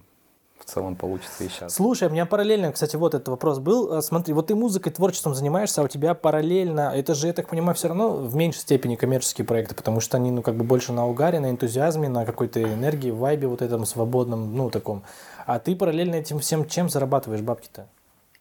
целом получится и сейчас. Слушай, у меня параллельно, кстати, вот этот вопрос был. А, Смотри, вот ты музыкой, творчеством занимаешься, а у тебя параллельно, это же, я так понимаю, все равно в меньшей степени коммерческие проекты, потому что они, ну, как бы больше на угаре, на энтузиазме, на какой-то энергии, вайбе вот этом свободном, ну, таком. А ты параллельно этим всем чем зарабатываешь бабки-то?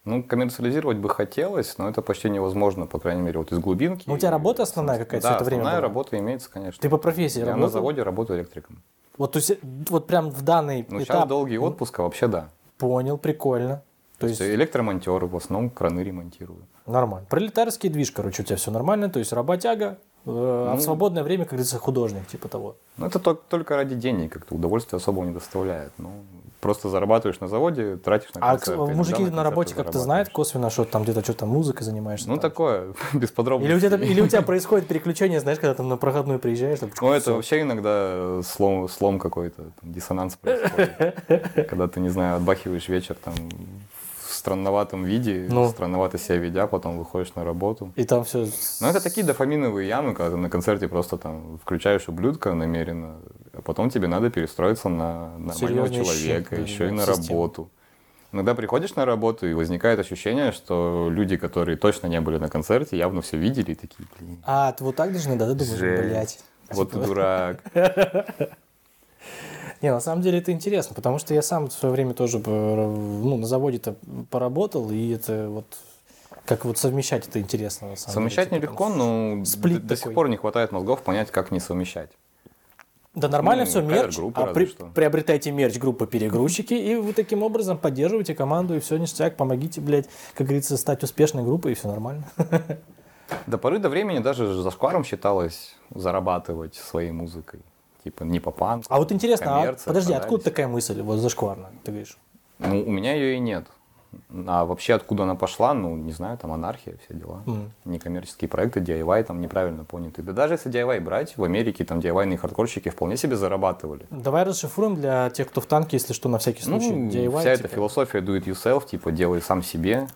Ну, коммерциализировать бы хотелось, но это почти невозможно, по крайней мере, вот из глубинки. Ну, у тебя работа основная какая-то да, всё это время основная была? работа имеется, конечно. Ты по профессии Я на работал? заводе работаю электриком. Вот, то есть, вот прям в данный Ну, сейчас этап... долгий отпуск, а вообще да. Понял, прикольно. То есть, Электромонтеры, в основном краны ремонтирую. нормально. Пролетарский движ, короче, у тебя все нормально, то есть работяга, э, а в Ну. свободное время, как говорится, художник, типа того. Ну, это тол- только ради денег, как-то удовольствия особого не доставляет. Ну, просто зарабатываешь на заводе, тратишь на А концерты. иногда мужики на, концерты работе как-то знают косвенно, что там где-то что-то музыкой занимаешься? Ну, там? такое, без подробностей. Или у, тебя, или у тебя происходит переключение, знаешь, когда там на проходную приезжаешь, там, Ну, это вообще иногда слом, слом какой-то, там, диссонанс происходит. Когда ты, не знаю, отбахиваешь вечер там странноватом виде, Ну. странновато себя ведя, потом выходишь на работу. И там все... Ну, это такие дофаминовые ямы, когда ты на концерте просто там включаешь ублюдка намеренно, а потом тебе надо перестроиться на нормального Серьезный человека, щит, еще и да, на система. работу. Иногда приходишь на работу, и возникает ощущение, что люди, которые точно не были на концерте, явно все видели и такие, блин, А, ты вот так должны, да? Ты думаешь, блядь. вот ты Типа- дурак. Не, на самом деле это интересно, потому что я сам в свое время тоже ну, на заводе-то поработал, и это вот как вот совмещать это интересно. Совмещать деле, типа, нелегко, но до, до сих пор не хватает мозгов понять, как не совмещать. Да нормально Ну, все, мерч, а при- что. приобретайте мерч группы «Перегрузчики», и вы таким образом поддерживаете команду, и все ништяк, помогите, блядь, как говорится, стать успешной группой, и все нормально. До поры до времени даже зашкваром считалось зарабатывать своей музыкой. Типа не по панку. А вот интересно, а подожди, откуда такая мысль, вот зашкварная, ты говоришь? Ну, у меня ее и нет. А вообще откуда она пошла, ну, не знаю, там анархия, все дела. Мгм. Некоммерческие проекты, DIY там неправильно поняты. Да даже если DIY брать, в Америке там DIY-ные хардкорщики вполне себе зарабатывали. Давай расшифруем для тех, кто в танке, если что, на всякий случай. Ну, DIY, вся типа. эта философия do it yourself, типа делай сам себе.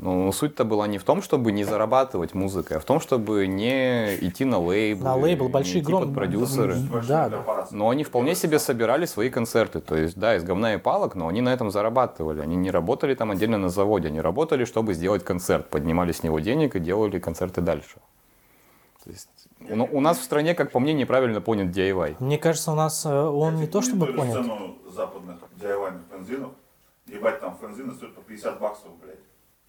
Но суть-то была не в том, чтобы не зарабатывать музыкой, а в том, чтобы не идти на лейбл. На лейбл, большие гром- под продюсеры. Да, да. Но они вполне себе собирали свои концерты. То есть, да, из говна и палок, но они на этом зарабатывали. Они не работали там отдельно на заводе. Они работали, чтобы сделать концерт. Поднимали с него денег и делали концерты дальше. То есть, у, у нас в стране, как по мне, неправильно понят DIY. Мне кажется, у нас э, он не то чтобы понят. западных DIY фензинов. Ебать, там фензины стоят по 50 баксов, блядь.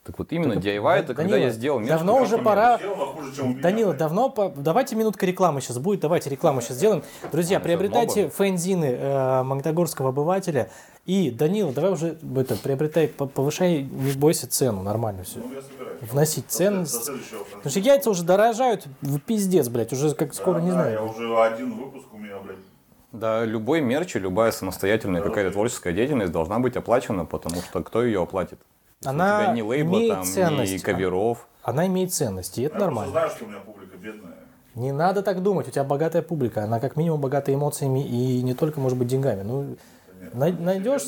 Так вот именно Так, DIY это когда Данила, я сделал мерч, давно уже пора- хуже, Данила, давно, по- давайте минутка рекламы сейчас будет, давайте рекламу сейчас сделаем. Друзья, это приобретайте новое. фэнзины э, Магнитогорского обывателя. И, Данила, давай уже это, приобретай, по- повышай, не бойся цену, нормально все. Ну, я собираюсь. Вносить ценность. Потому что яйца уже дорожают в пиздец, блядь, уже как скоро, Да, не да, знаю. Я уже один выпуск у меня, блядь. Да, любой мерч и любая самостоятельная какая-то творческая деятельность должна быть оплачена, потому что кто ее оплатит? Она у тебя ни лейбла, имеет там, ни ценность. каверов. Она имеет ценность, и это Я нормально. знаю, что у меня публика бедная. Не надо так думать, у тебя богатая публика, она как минимум богата эмоциями и не только, может быть, деньгами. Ну, найдешь.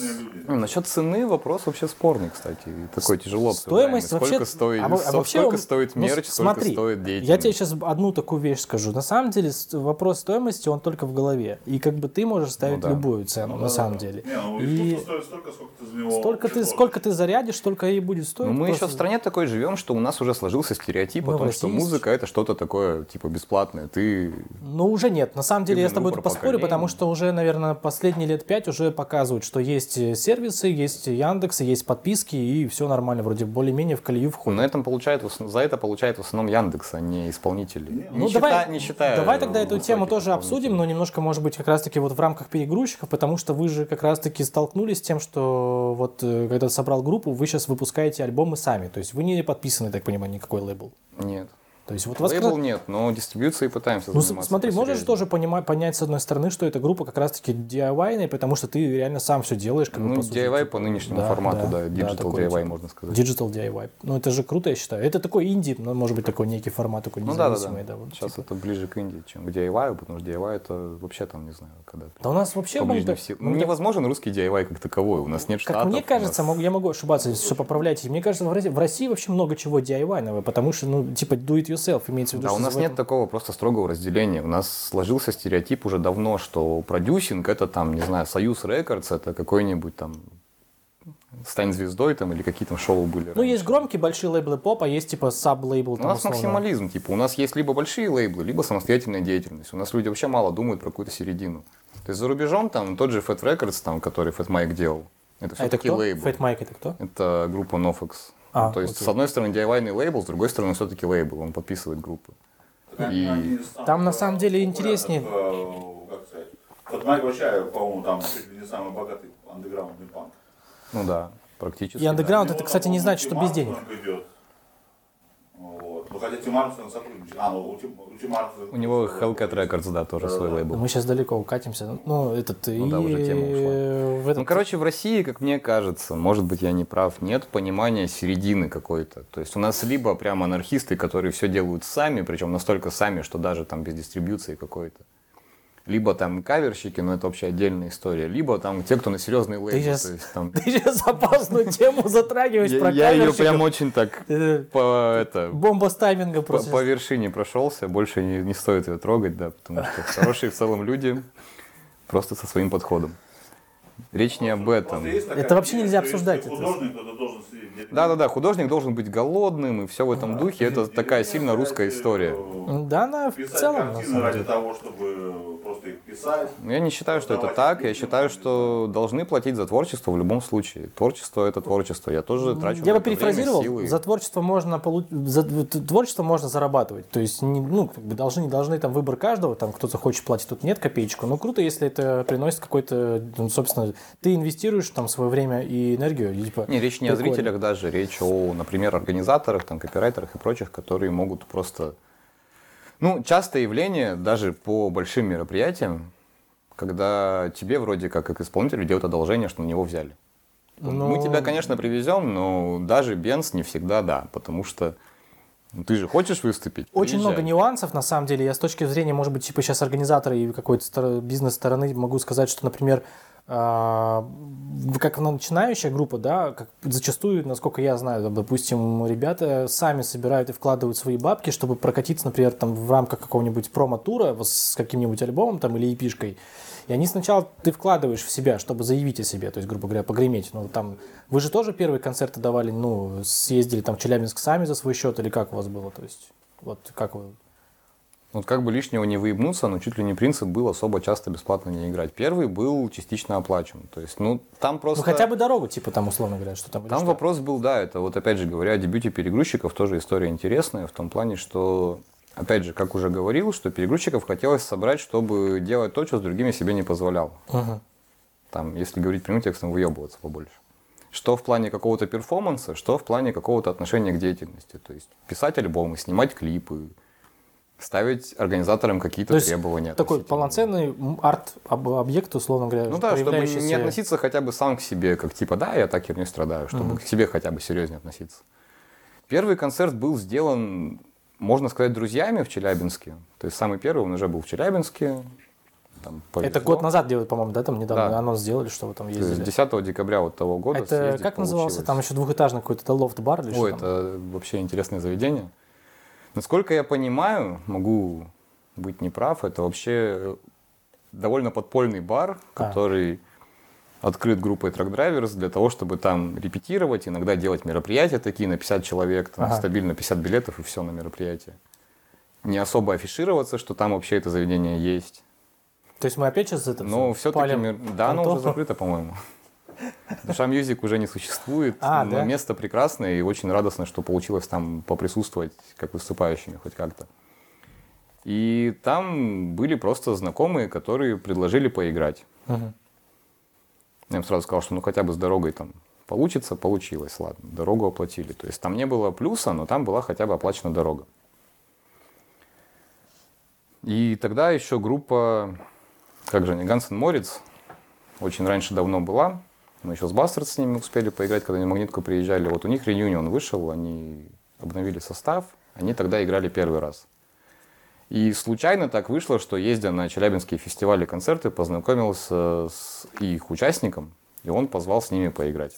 Ну, насчет цены вопрос вообще спорный, кстати. и Такой тяжело Стоимость обсуждаемый. вообще... Сколько стоит, а а вообще сколько он- стоит ну, мерч, с- сколько смотри, стоит Я деятельность. тебе сейчас одну такую вещь скажу. На самом деле вопрос стоимости, он только в голове. И как бы ты можешь ставить да. любую цену, на самом деле. Не, ну И стоит столько, сколько ты за него столько ты, чего сколько ты зарядишь, столько и будет стоить. Но мы Просто- еще в стране такой живем, что у нас уже сложился стереотип Мы о том, что музыка это что-то такое, типа, бесплатное. Ты Ну, уже нет. На самом деле, я с тобой поспорю, потому что уже, наверное, последние лет пять уже показывают, что есть э, сервисы, есть Яндекс, есть подписки, и все нормально. Вроде более-менее в колею входит. на этом получает, за это получает в основном Яндекс, а не исполнители. Ну, не, давай, считая, не считая давай тогда эту тему тоже обсудим, но немножко, может быть, как раз-таки вот в рамках перегрузчиков, потому что вы же как раз-таки столкнулись с тем, что вот э, когда ты собрал группу, вы сейчас выпускаете альбомы сами, то есть вы не подписаны, так понимаю, никакой лейбл. Нет. То есть вот вас как Лейбл нет, но дистрибьюцией пытаемся Ну, заниматься смотри, можешь тоже понимать, понять, с одной стороны, что эта группа как раз-таки DIY, потому что ты реально сам все делаешь. Как бы, Ну, по сути, DIY типа. по нынешнему Да, формату, да, да, digital такой, DIY, можно сказать. Digital DIY. Ну, это же круто, я считаю. Это такой инди, но может быть такой некий формат, такой Ну да, да, да. да, вот, Сейчас типа. это ближе к Индии, чем к DIY, потому что DIY это вообще там, не знаю, когда Да у нас вообще... по мы- силе. мы Ну, так- невозможен русский DIY как таковой, у нас нет Как штатов. мне у кажется, нас- я могу ошибаться, если что, поправляйте. Мне кажется, в России, в России вообще много чего DIY, потому что, ну, типа, do it yourself имеется в виду. Да, у нас нет такого просто строгого разделения. У нас сложился стереотип уже давно, что продюсинг это там, не знаю, Союз Рекордс, это какой-нибудь там стань звездой там или какие там шоу были. Ну, раньше. есть громкие большие лейблы поп, а есть, типа, саб-лейбл. У нас условно. максимализм, типа, у нас есть либо большие лейблы, либо самостоятельная деятельность. У нас люди вообще мало думают про какую-то середину. То есть за рубежом там тот же Fat Records, там, который Fat Mike делал, это А все-таки кто? лейбл. Fat Mike это кто? Это группа Nofx. А, то есть, с одной стороны, DIY лейбл, с другой стороны, все-таки лейбл, он подписывает группы. И- Там, на самом деле, интереснее. э, Как сказать? Вот Майк вообще, по-моему, там чуть ли не самый богатый андеграундный панк. Ну да, практически. И андеграунд У это, кстати, не значит, что без денег. Идет. Хотя Тим Армстронг сотрудничает. А, ну, у Тим, у Тима Армстронга У него Hellcat. Records, да, тоже свой Да-да. лейбл. Мы сейчас далеко укатимся. Ну, этот... Ну да, уже тема ушла. и в этот- Ну, короче, в России, как мне кажется, может быть, я не прав, нет понимания середины какой-то. То есть у нас либо прям анархисты, которые все делают сами, причем настолько сами, что даже там без дистрибьюции какой-то. Либо там каверщики, но это вообще отдельная история. Либо там те, кто на серьезный лейбл. щас- то есть, там... Ты сейчас опасную тему затрагиваешь про я ее прям очень так по, это, Бомба с тайминга просто. по вершине прошелся. Больше не, не стоит ее трогать, да, потому что хорошие в целом люди просто со своим подходом. Речь не об этом. Это вообще нельзя обсуждать, ты это- художник, то ты должен. Да-да-да, художник должен быть голодным и все в этом духе. Это такая сильно русская история. Да, она в целом, на самом деле. того, чтобы просто их писать. Я не считаю, что это так. Я считаю, что должны платить за творчество в любом случае. Творчество это творчество. Я тоже трачу Я на бы перефразировал, за творчество можно получ... за творчество можно зарабатывать. То есть, не, ну, как бы должны, не должны, там выбор каждого, там кто-то хочет платить, тут нет копеечку. Но круто, если это приносит какой-то, ну, собственно, ты инвестируешь там свое время и энергию. и, типа, Не, речь не о прикольно. зрителях даже, речь о, например, организаторах, там, копирайтерах и прочих, которые могут просто... Ну, частое явление даже по большим мероприятиям, когда тебе вроде как, как исполнителю делают одолжение, что на него взяли. Ну, Мы тебя, конечно, привезем, но даже Бенс не всегда да, потому что ну, ты же хочешь выступить. Очень приезжай. много нюансов, на самом деле. Я с точки зрения, может быть, типа сейчас организатора и какой-то стор- бизнес-стороны могу сказать, что, например, как начинающая группа, да, как зачастую, насколько я знаю, допустим, ребята сами собирают и вкладывают свои бабки, чтобы прокатиться, например, там в рамках какого-нибудь промо-тура с каким-нибудь альбомом там или эпишкой. И они сначала ты вкладываешь в себя, чтобы заявить о себе, то есть, грубо говоря, погреметь. Ну, там, вы же тоже первые концерты давали, ну, съездили там в Челябинск сами за свой счет, или как у вас было? То есть, вот как вы Вот как бы лишнего не выебнуться, но чуть ли не принцип был особо часто бесплатно не играть. Первый был частично оплачен. То есть, ну, там просто... Ну, хотя бы дорогу, типа, там, условно говоря, что там. Там что? вопрос был, да, это вот опять же говоря о дебюте перегрузчиков, тоже история интересная в том плане, что, опять же, как уже говорил, что перегрузчиков хотелось собрать, чтобы делать то, что с другими себе не позволял. Мгм. Там, если говорить прямым текстом, выебываться побольше. Что в плане какого-то перформанса, что в плане какого-то отношения к деятельности. То есть писать альбомы, снимать клипы, ставить организаторам какие-то То требования. Такой полноценный арт-объект, условно говоря, Ну да, чтобы не относиться хотя бы сам к себе, как типа, да, я так херню страдаю, чтобы к себе хотя бы серьезнее относиться. Первый концерт был сделан, можно сказать, друзьями в Челябинске. То есть самый первый, он уже был в Челябинске. там Это год назад делают, по-моему, да, там недавно Да. анонс сделали, что вы там То есть ездили. 10 декабря вот того года Это съездить как назывался? получилось. Там еще двухэтажный какой-то лофт-бар или Ой, что там? это вообще интересное заведение. Насколько я понимаю, могу быть неправ, это вообще довольно подпольный бар, А. который открыт группой Truck Drivers для того, чтобы там репетировать, иногда делать мероприятия такие на 50 человек, там Ага. стабильно 50 билетов и все на мероприятие. Не особо афишироваться, что там вообще это заведение есть. То есть мы опять сейчас это Но все-таки... палим Да, оно уже закрыто, по-моему. Душа Мьюзик уже не существует, А, но да? место прекрасное и очень радостно, что получилось там поприсутствовать как выступающими хоть как-то. И там были просто знакомые, которые предложили поиграть. Мгм. Я им сразу сказал, что ну хотя бы с дорогой там получится, получилось, ладно, дорогу оплатили. То есть там не было плюса, но там была хотя бы оплачена дорога. И тогда еще группа, как же они, N' Moritz, очень раньше давно была. Мы еще с Bastards с ними успели поиграть, когда они в Магнитку приезжали. Вот у них реюнион вышел, они обновили состав, они тогда играли первый раз. И случайно так вышло, что ездя на челябинские фестивали, концерты, познакомился с их участником, и он позвал с ними поиграть.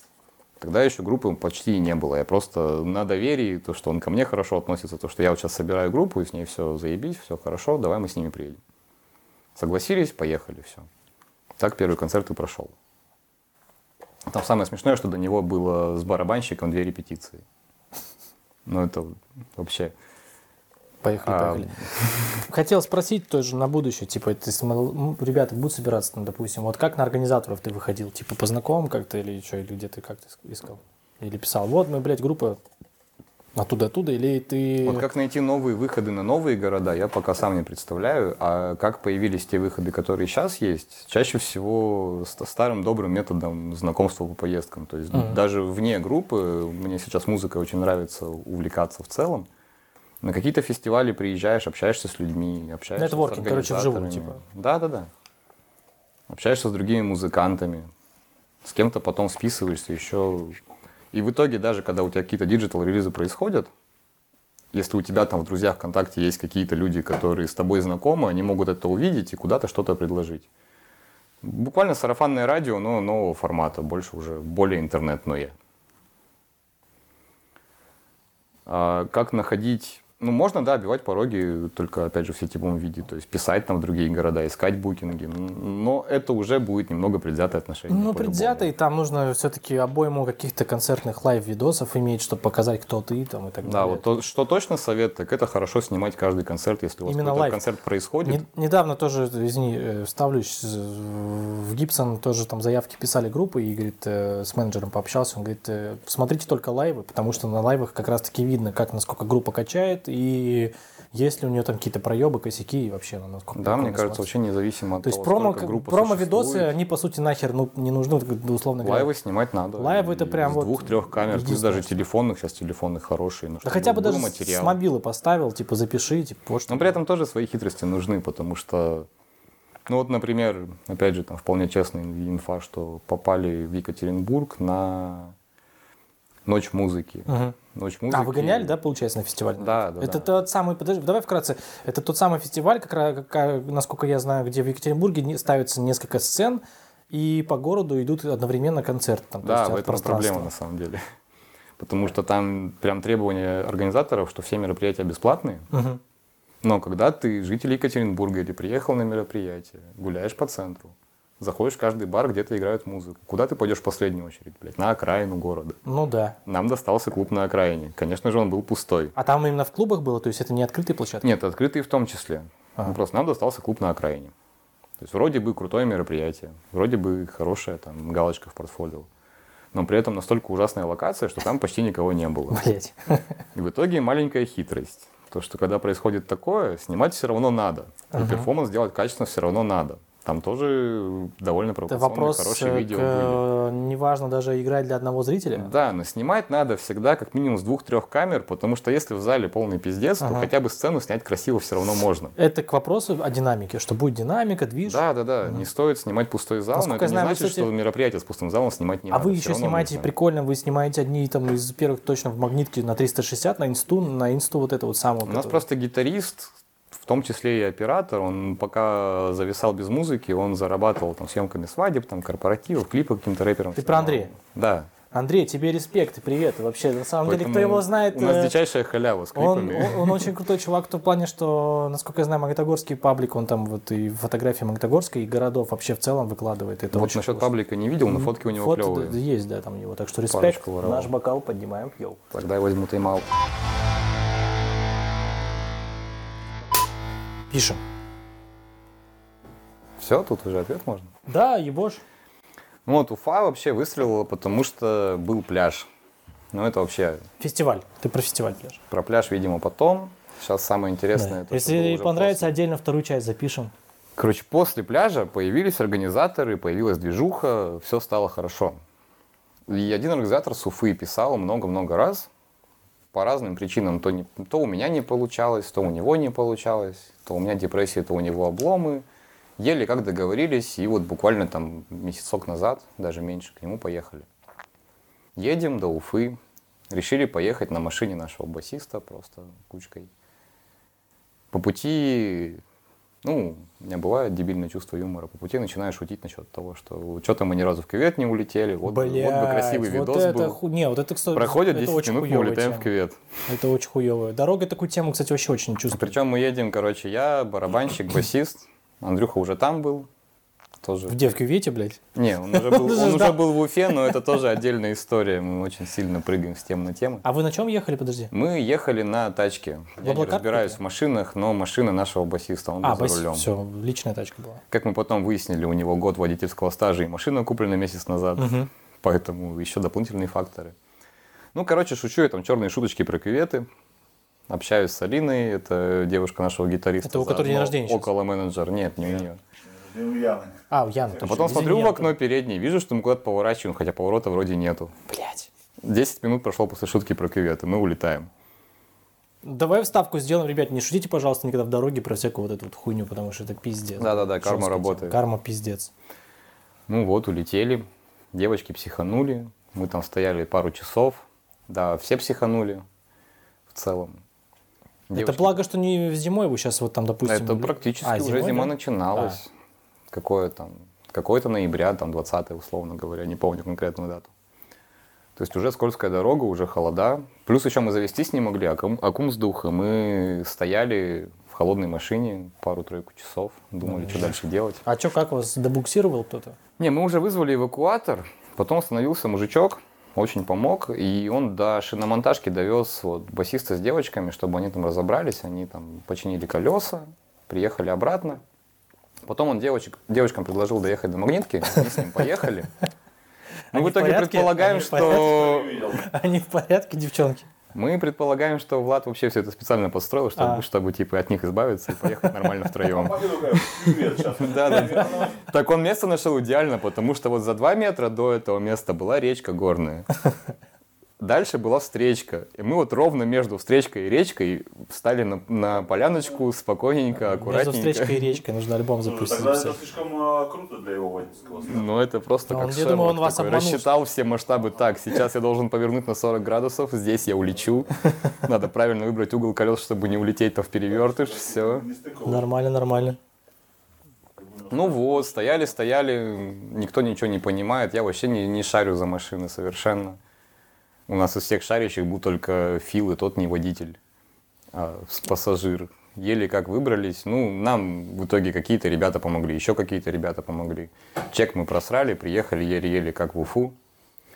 Тогда еще группы почти не было. Я просто на доверии, то, что он ко мне хорошо относится, то, что я вот сейчас собираю группу, и с ней все заебись, все хорошо, давай мы с ними приедем. Согласились, поехали, все. Так первый концерт и прошел. Там самое смешное, что до него было с барабанщиком две репетиции. Ну, это вообще... Поехали, А, поехали. Хотел спросить тоже на будущее, типа, это если мол- м, ребята будут собираться, ну, допустим, вот как на организаторов ты выходил? Типа по знакомым как-то или что, или где ты как-то искал? Или писал, вот мы, блядь, группа оттуда-оттуда, или ты... Вот как найти новые выходы на новые города, я пока сам не представляю. А как появились те выходы, которые сейчас есть, чаще всего ст- старым добрым методом знакомства по поездкам. То есть Мгм. даже вне группы, мне сейчас музыка очень нравится увлекаться в целом. На какие-то фестивали приезжаешь, общаешься с людьми, общаешься Нетворкинг, с короче, вживую, типа. Да, да, да. Общаешься с другими музыкантами, с кем-то потом списываешься еще. И в итоге, даже когда у тебя какие-то digital-релизы происходят, если у тебя там в друзьях ВКонтакте есть какие-то люди, которые с тобой знакомы, они могут это увидеть и куда-то что-то предложить. Буквально сарафанное радио, но нового формата, больше уже более интернетное. А как находить... Ну, можно, да, обивать пороги, только, опять же, в сетевом виде. То есть писать там в другие города, искать букинги. Но это уже будет немного предвзятое отношение. Ну, по-любому. предвзято, и там нужно все-таки обойму каких-то концертных лайв-видосов иметь, чтобы показать, кто ты там и так Да, далее. вот то, что точно совет, так это хорошо снимать каждый концерт, если у вас Именно какой-то концерт происходит. Не- недавно тоже, извини, э, вставлюсь, э, в Гибсон тоже там заявки писали группы, и, говорит, э, с менеджером пообщался, он говорит, смотрите только лайвы, потому что на лайвах как раз-таки видно, как, насколько группа качает, и есть ли у нее там какие-то проебы, косяки, и вообще, ну, насколько Да, мне кажется, вообще независимо от То есть того, промо, группа промо-видосы, существует. они, по сути, нахер ну, не нужны, условно говоря. Лайвы снимать надо. Лайвы это прям с вот двух-трех камер, единственное, даже телефонных, сейчас телефонных хорошие. но Да хотя бы даже материал. с мобилы поставил, типа, запиши, типа, вот что. Но при этом тоже свои хитрости нужны, потому что, ну вот, например, опять же, там вполне честная инфа, что попали в Екатеринбург на Ночь музыки. Мгм. Ночь музыки. А, вы гоняли, да, получается, на фестиваль? Да, да, Это да. тот самый, подожди, давай вкратце. Это тот самый фестиваль, как, как- насколько я знаю, где в Екатеринбурге ставится несколько сцен, и по городу идут одновременно концерты. Там, Да, в этом проблема на самом деле. Потому что там прям требования организаторов, что все мероприятия бесплатные. Мгм. Но когда ты житель Екатеринбурга или приехал на мероприятие, гуляешь по центру, заходишь в каждый бар, где-то играют музыку. Куда ты пойдешь в последнюю очередь, блядь? На окраину города. Ну да. Нам достался клуб на окраине. Конечно же, он был пустой. А там именно в клубах было, то есть это не открытые площадки? Нет, открытый в том числе. Ага. Ну, просто нам достался клуб на окраине. То есть вроде бы крутое мероприятие, вроде бы хорошая там галочка в портфолио. Но при этом настолько ужасная локация, что там почти никого не было. Блять. И в итоге маленькая хитрость. То, что когда происходит такое, снимать все равно надо. И Ага. перформанс делать качественно все равно надо. Там тоже довольно Это провокационные, вопрос, хорошие э, видео к, были. э, неважно даже играть для одного зрителя. Да, но снимать надо всегда как минимум с двух-трех камер, потому что если в зале полный пиздец, Ага. то хотя бы сцену снять красиво все равно можно. Это к вопросу о динамике, что будет динамика, движ. Да, да, да. Не стоит снимать пустой зал, но Насколько это я знаю, не вы, значит, кстати- что мероприятие с пустым залом снимать не а надо. вы Всё еще снимаете прикольно, вы снимаете одни там из первых точно в магнитке на 360, на инсту, на инсту вот это вот самое. У нас просто гитарист в том числе и оператор, он пока зависал без музыки, он зарабатывал там съемками свадеб, там корпоративов, клипов каким-то рэперам. Ты про Андрея? Да. Андрей, тебе респект и привет. Вообще, на самом деле, кто Поэтому его знает... У нас э, дичайшая халява с Он, клипами. он, он очень крутой чувак в том плане, что, насколько я знаю, Магнитогорский паблик, он там вот и фотографии Магнитогорска, и городов вообще в целом выкладывает. Это вот насчет классно. паблика не видел, но фотки у него Фото клевые. да, есть, да, там у него. Так что респект. Наш бокал поднимаем, йоу. Тогда я возьму тайм-аут. Пишем. Все, тут уже ответ можно. Да, ебош. Ну вот Уфа вообще выстрелила, потому что был пляж. Ну это вообще Фестиваль. Ты про фестиваль пляж. про пляж, видимо, потом. Сейчас самое интересное. Да. то, Если понравится, отдельно вторую часть запишем. после. Короче, после пляжа появились организаторы, появилась движуха, все стало хорошо. И один организатор с Уфы писал много-много раз по разным причинам. То, не, то у меня не получалось, то у него не получалось, то у меня депрессия, то у него обломы. Еле как договорились, и вот буквально там месяцок назад, даже меньше, к нему поехали. Едем до Уфы. Решили поехать на машине нашего басиста просто кучкой. По пути, ну, у меня бывает дебильное чувство юмора. По пути начинаю шутить насчет того, что что-то мы ни разу в кювет не улетели. Вот, бы- вот бы Блядь, красивый вот видос это был. ху- Не, вот это, кстати, Проходит это 10 очень минут, мы улетаем тема. в кювет. Это очень хуевая. Дорога такую тему, кстати, вообще очень чувствует. Причем мы едем, короче, я, барабанщик, басист. Андрюха уже там был. Тоже. Где, в кювете, блядь? Не, он уже был, он уже был в Уфе, но это тоже отдельная история. Мы очень сильно прыгаем с темы на тему. А вы на чем ехали, подожди? Мы ехали на тачке. Я не разбираюсь в машинах, но машина нашего басиста, он А, был бас... за рулем. все, личная тачка была. Как мы потом выяснили, у него год водительского стажа и машина куплена месяц назад. Мгм. Поэтому еще дополнительные факторы. Ну, короче, шучу я там черные шуточки про кюветы. Общаюсь с Алиной, это девушка нашего гитариста. Это у которой день рождения сейчас? Около менеджер. Нет, не у нее. У Яны. А, у Яны. А точно. потом смотрю в окно переднее, вижу, что мы куда-то поворачиваем, хотя поворота вроде нету. Блядь. 10 минут прошло после шутки про кюветы, мы улетаем. Давай вставку сделаем, ребят, не шутите, пожалуйста, никогда в дороге про всякую вот эту вот хуйню, потому что это пиздец. Да-да-да, карма Жесткая работает. Карма пиздец. Ну вот, улетели, девочки психанули, мы там стояли пару часов, да, все психанули в целом. Это Девочки- благо, что не зимой вы сейчас вот там, допустим... Это практически А, уже зимой, зима да? начиналась. Какое там, какое-то ноября, там 20 условно говоря, не помню конкретную дату. То есть уже скользкая дорога, уже холода. Плюс еще мы завестись не могли, а кум, а кум с духа. Мы стояли в холодной машине пару-тройку часов, думали, что дальше делать. А что, как вас добуксировал кто-то? Не, мы уже вызвали эвакуатор, потом остановился мужичок, очень помог, и он до шиномонтажки довез вот, басиста с девочками, чтобы они там разобрались, они там починили колеса, приехали обратно. Потом он девочек, девочкам предложил доехать до Магнитки, они с ним поехали. Мы Они в итоге предполагаем, что... Они в порядке, девчонки? Мы предполагаем, что Влад вообще все это специально подстроил, чтобы, А. чтобы типа от них избавиться и поехать нормально втроем. Да, да. Так он место нашел идеально, потому что вот за два метра до этого места была речка горная. Дальше была встречка. И мы вот ровно между встречкой и речкой встали на, на поляночку спокойненько, Между аккуратненько. встречкой и речкой нужно альбом Слушай, запустить. Тогда это слишком а, круто для его водительского. Ну, это просто Да как он- я думаю, он вас такой. обманул. Рассчитал все масштабы. Так, сейчас я должен повернуть на 40 градусов, здесь я улечу. Надо правильно выбрать угол колес, чтобы не улететь то в перевертыш. Все. Нормально, нормально. Ну вот, стояли, стояли, никто ничего не понимает. Я вообще не, не шарю за машины совершенно. У нас из всех шарящих был только Фил, и тот не водитель, пассажир. Еле как выбрались. Ну, нам в итоге какие-то ребята помогли, еще какие-то ребята помогли. Чек мы просрали, приехали еле-еле как в Уфу.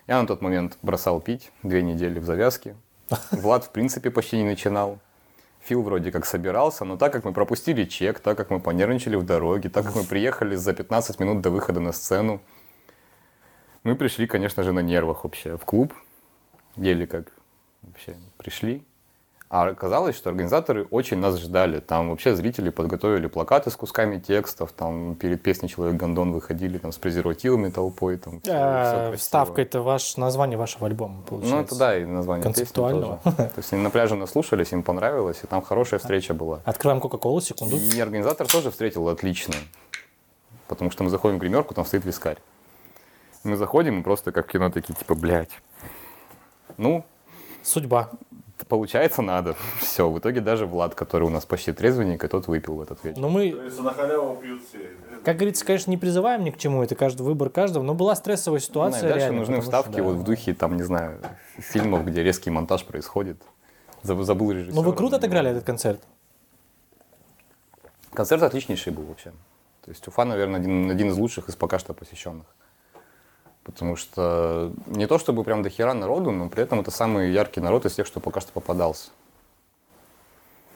Я на тот момент бросал пить, две недели в завязке. Влад, в принципе, почти не начинал. Фил вроде как собирался, но так как мы пропустили чек, так как мы понервничали в дороге, так как мы приехали за 15 минут до выхода на сцену, мы пришли, конечно же, на нервах вообще в клуб. Еле как вообще пришли. А оказалось, что организаторы очень нас ждали. Там вообще зрители подготовили плакаты с кусками текстов. Там перед песней «Человек Гондон» выходили там, с презервативами толпой. Там, А. Вставка это ваш название вашего альбома, получается. Ну, это да, и название Концептуального. тоже. То есть они на пляже наслушались, им понравилось, и там хорошая встреча была. Открываем Кока-Колу, секунду. И организатор тоже встретил отлично. Потому что мы заходим в гримерку, там стоит вискарь. Мы заходим и просто как в кино такие, типа, блядь. Ну, Судьба. Получается, надо. Все, в итоге даже Влад, который у нас почти трезвенник, и тот выпил в этот вечер. Но Как мы, говорится, на халяву пьют все. как говорится, конечно, не призываем ни к чему, это каждый выбор каждого, но была стрессовая Ну, и ситуация дальше реально. нужны потому что, вставки да. вот в духе, там, не знаю, фильмов, где резкий монтаж происходит. Забыл, забыл режиссера. Ну вы круто но- отыграли этот концерт. Концерт отличнейший был вообще. То есть Уфа, наверное, один, один из лучших из пока что посещенных. Потому что не то чтобы прям до хера народу, но при этом это самый яркий народ из тех, что пока что попадался.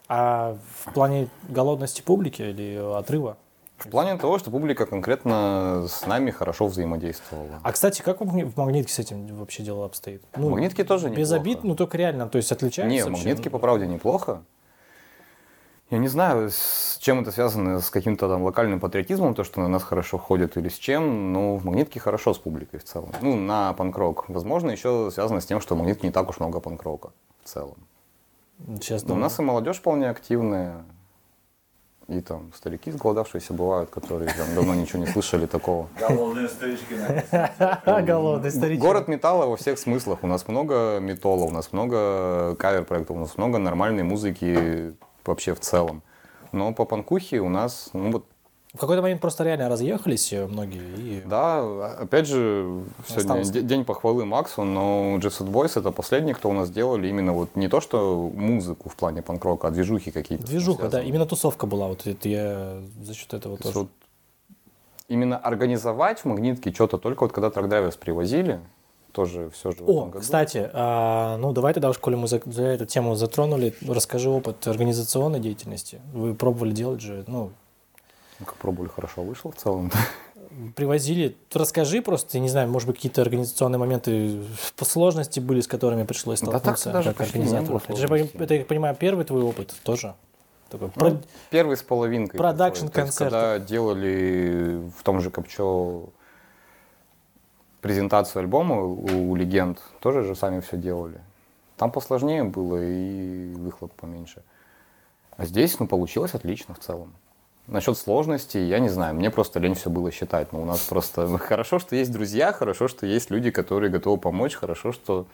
А в плане голодности публики или отрыва? В плане того, что публика конкретно с нами хорошо взаимодействовала. А, кстати, как в Магни- в магнитке с этим вообще дело обстоит? Ну, Магнитки тоже Без неплохо. обид, ну только реально, то есть отличается Не, вообще? магнитки, по правде, неплохо. Я не знаю, с чем это связано, с каким-то там локальным патриотизмом, то, что на нас хорошо ходят или с чем, но в магнитке хорошо с публикой в целом. Ну, на панк-рок. Возможно, еще связано с тем, что в магнитке не так уж много панк-рока в целом. Сейчас у нас и молодежь вполне активная, и там старики сголодавшиеся бывают, которые там давно ничего не слышали такого. Голодные старички. наверное. Голодный старичок. Город металла во всех смыслах. У нас много металла, у нас много кавер-проектов, у нас много нормальной музыки вообще в целом. Но по панкухе у нас, ну вот, В какой-то момент просто реально разъехались э, многие. И... да, опять же, сегодня Осталось. де- день похвалы Максу, но Set Boys это последний, кто у нас делали именно вот не то, что музыку в плане панк-рока, а движухи какие-то. Движуха, да, именно тусовка была. Вот это я за счет этого То тоже. вот именно организовать в Магнитке что-то только вот когда трак-драйверс привозили, тоже все же О, кстати, а, ну давай тогда уж, коли мы за, за эту тему затронули, расскажи опыт организационной деятельности. Вы пробовали делать же, ну, Ну, как пробовали, хорошо вышло в целом. привозили. Расскажи просто, я не знаю, может быть, какие-то организационные моменты по сложности были, с которыми пришлось Да так столкнуться даже как организаторов. Это, же, это, я понимаю, первый твой опыт тоже? Такой, Ну, про- Первый с половинкой. Продакшн концерта. Когда делали в том же Копчо презентацию альбома у, у легенд, тоже же сами все делали. Там посложнее было и выхлоп поменьше. А здесь, ну, получилось отлично в целом. Насчет сложности, я не знаю, мне просто лень все было считать. Но у нас просто хорошо, что есть друзья, хорошо, что есть люди, которые готовы помочь, хорошо, что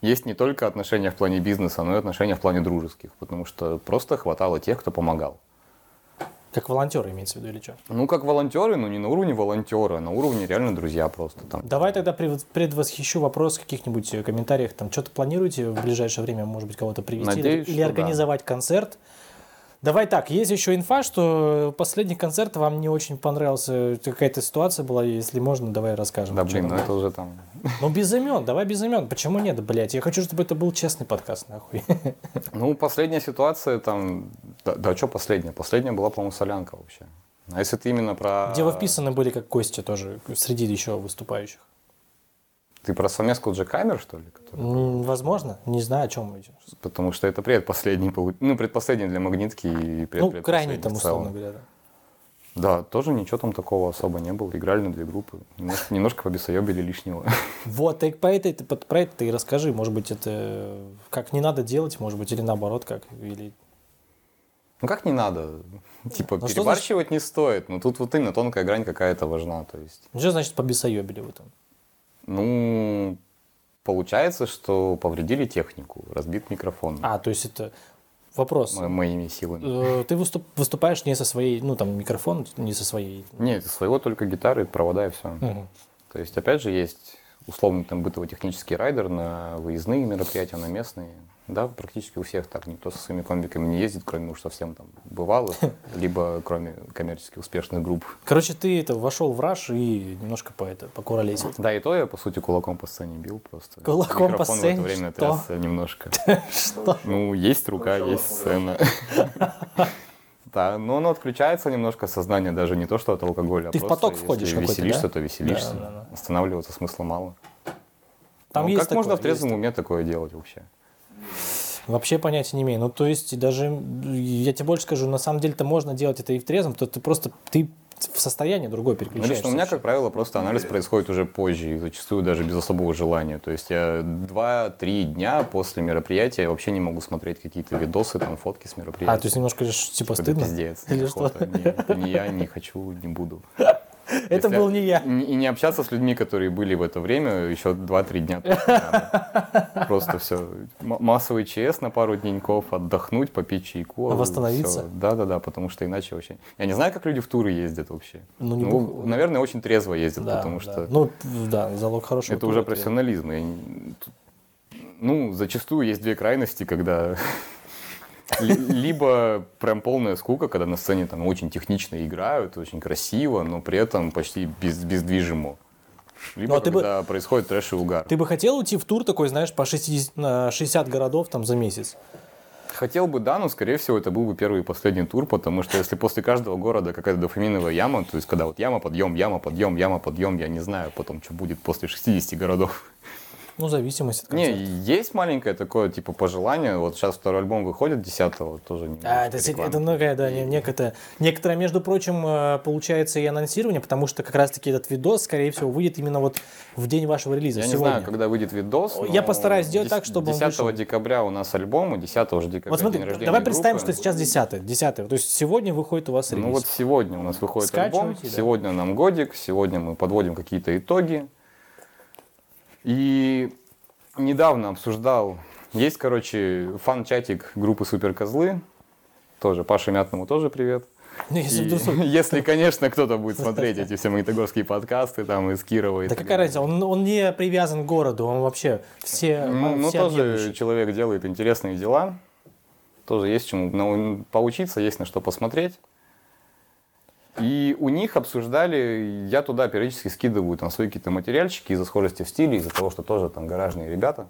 есть не только отношения в плане бизнеса, но и отношения в плане дружеских, потому что просто хватало тех, кто помогал. Как волонтеры имеется в виду или что? Ну, как волонтеры, но не на уровне волонтера, а на уровне реально друзья просто там. Давай тогда пред- предвосхищу вопрос в каких-нибудь э, комментариях. Там что-то планируете в ближайшее время, может быть, кого-то привести или- Надеюсь, или да. организовать концерт? Давай так, есть еще инфа, что последний концерт вам не очень понравился, какая-то ситуация была, если можно, давай расскажем. Да, блин, ну это уже там... Ну, без имен, давай без имен. Почему нет, блядь? Я хочу, чтобы это был честный подкаст, нахуй. Ну, последняя ситуация там... Да, да что последняя? Последняя была, по-моему, солянка вообще. А если ты именно про... Где вы вписаны были как гости тоже, среди еще выступающих. Ты про совместку Джекамер, что ли? который- Возможно, не знаю, о чем мы идем. Потому что это предпоследний, ну, предпоследний для магнитки и пред- Ну, крайний там, условно говоря, да. Да, тоже ничего там такого особо не было. Играли на две группы. Немножко, немножко побесоебили лишнего. Вот, и по этой, про это ты и расскажи. Может быть, это как не надо делать, может быть, или наоборот, как. Или... Ну как не надо? Типа Ну, перебарщивать не стоит. Но тут вот именно тонкая грань какая-то важна. То есть, Ну, Что значит побесоебили в этом? ну, получается, что повредили технику, разбит микрофон А, то есть это вопрос. мо- моими силами. Э, Ты выступ- выступаешь не со своей, ну там микрофон не со своей. Нет, своего только гитары, провода и все. Мгм. То есть, опять же, есть условный там бытово-технический райдер на выездные мероприятия, на местные. Да, практически у всех так. Никто со своими комбиками не ездит, кроме уж совсем там бывалых, либо кроме коммерчески успешных групп. Короче, ты это вошел в раш и немножко по это покуролесил. Да, и то я, по сути, кулаком по сцене бил просто. Кулаком по Микрофон сцене? в это время Что? трясся немножко. Что? Ну, есть рука, есть сцена. Да, но оно отключается немножко сознание, даже не то, что от алкоголя. а Ты в просто поток входишь Если какой-то, веселишься, то веселишься. Останавливаться смысла мало. Там Ну, есть как можно в трезвом уме такое делать вообще? Вообще понятия не имею. Ну, то есть, даже, я тебе больше скажу, на самом деле-то можно делать это и в трезвом, то ты просто, ты в состояние другое Ну, переключаешься. лично у меня, как правило, просто анализ происходит уже позже, и зачастую даже без особого желания. То есть я 2-3 дня после мероприятия вообще не могу смотреть какие-то видосы, там, фотки с мероприятия. А, то есть немножко лишь, типа Это стыдно? пиздец. Или что? Не, не я, не хочу, не буду. Это был не я. И не общаться с людьми, которые были в это время еще 2-3 дня. Просто все. Массовый ЧС на пару деньков, отдохнуть, попить чайку. Восстановиться? Да-да-да, потому что иначе вообще... Я не знаю, как люди в туры ездят вообще. Ну, не Ну, наверное, очень трезво ездят, потому что Ну, да, залог хорошего. это уже профессионализм. Ну, зачастую есть две крайности, когда либо прям полная скука, когда на сцене там очень технично играют, очень красиво, но при этом почти без, бездвижимо. Либо Ну, а ты бы- когда происходит трэш и угар. Ты бы хотел уйти в тур такой, знаешь, по 60, на 60 городов там за месяц? Хотел бы, да, но, скорее всего, это был бы первый и последний тур, потому что если после каждого города какая-то дофаминовая яма, то есть когда вот яма, подъем, яма, подъем, яма, подъем, я не знаю потом, что будет после 60 городов. Ну, зависимость от Не, концерта. есть маленькое такое, типа, пожелание. Вот сейчас второй альбом выходит 10 тоже. А, немножко это, это многое, да, не- некое, некоторое, между прочим, э, получается и анонсирование, потому что как раз-таки этот видос, скорее всего, выйдет именно вот в день вашего релиза, Я не сегодня. знаю, когда выйдет видос. Я постараюсь сделать 10 так, чтобы он 10 вышел. декабря у нас альбом, и 10 же декабря Вот смотри, день рождения давай представим, группы. что сейчас 10 10 То есть сегодня выходит у вас релиз. Ну вот сегодня у нас выходит альбом, да. сегодня нам годик, сегодня мы подводим какие-то итоги. И недавно обсуждал, есть, короче, фан-чатик группы Суперкозлы, тоже Паше Мятному тоже привет. Ну, если И вдруг- если, конечно, кто-то будет смотреть эти все магнитогорские подкасты там из Кирова. и Да какая разница, он, он не привязан к городу, он вообще все, Ну, ну, все тоже объемлющий. человек делает интересные дела. Тоже есть чему ну, поучиться, есть на что посмотреть. И у них обсуждали, я туда периодически скидываю там свои какие-то материальчики из-за схожести в стиле, из-за того, что тоже там гаражные ребята.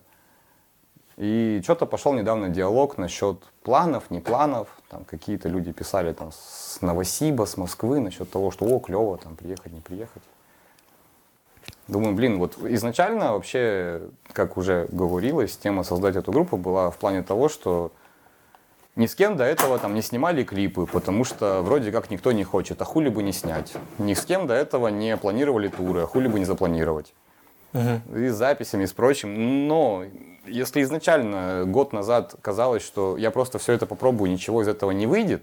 И что-то пошел недавно диалог насчет планов, не планов. Там какие-то люди писали там с Новосиба, с Москвы насчет того, что о, клево, там приехать, не приехать. Думаю, блин, вот изначально вообще, как уже говорилось, тема создать эту группу была в плане того, что ни с кем до этого там не снимали клипы, потому что вроде как никто не хочет, а хули бы не снять. Ни с кем до этого не планировали туры, а хули бы не запланировать. И с записями, и с прочим. Но если изначально год назад казалось, что я просто все это попробую, ничего из этого не выйдет,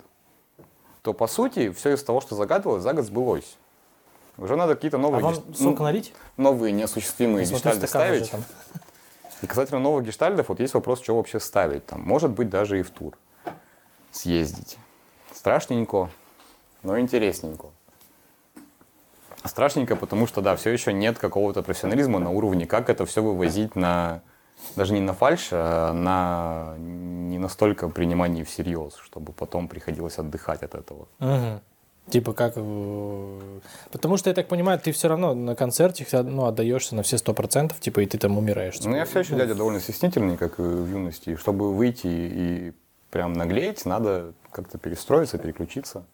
то по сути все из того, что загадывалось, за год сбылось. Уже надо какие-то А новые, вам геш- сок ну, налить? новые неосуществимые Смотрю, гештальды ставить. И касательно новых гештальдов, вот есть вопрос, что вообще ставить. Там, может быть, даже и в тур съездить. Страшненько, но интересненько. Страшненько, потому что, да, все еще нет какого-то профессионализма на уровне, как это все вывозить на, даже не на фальш, а на не настолько принимание всерьез, чтобы потом приходилось отдыхать от этого. Мгм. Типа как... э, Потому что, я так понимаю, ты все равно на концерте ну, отдаешься на все сто процентов, типа, и ты там умираешь. Ну, я все еще дядя довольно стеснительный, как в юности. Чтобы выйти и прям наглеть, надо как-то перестроиться, переключиться.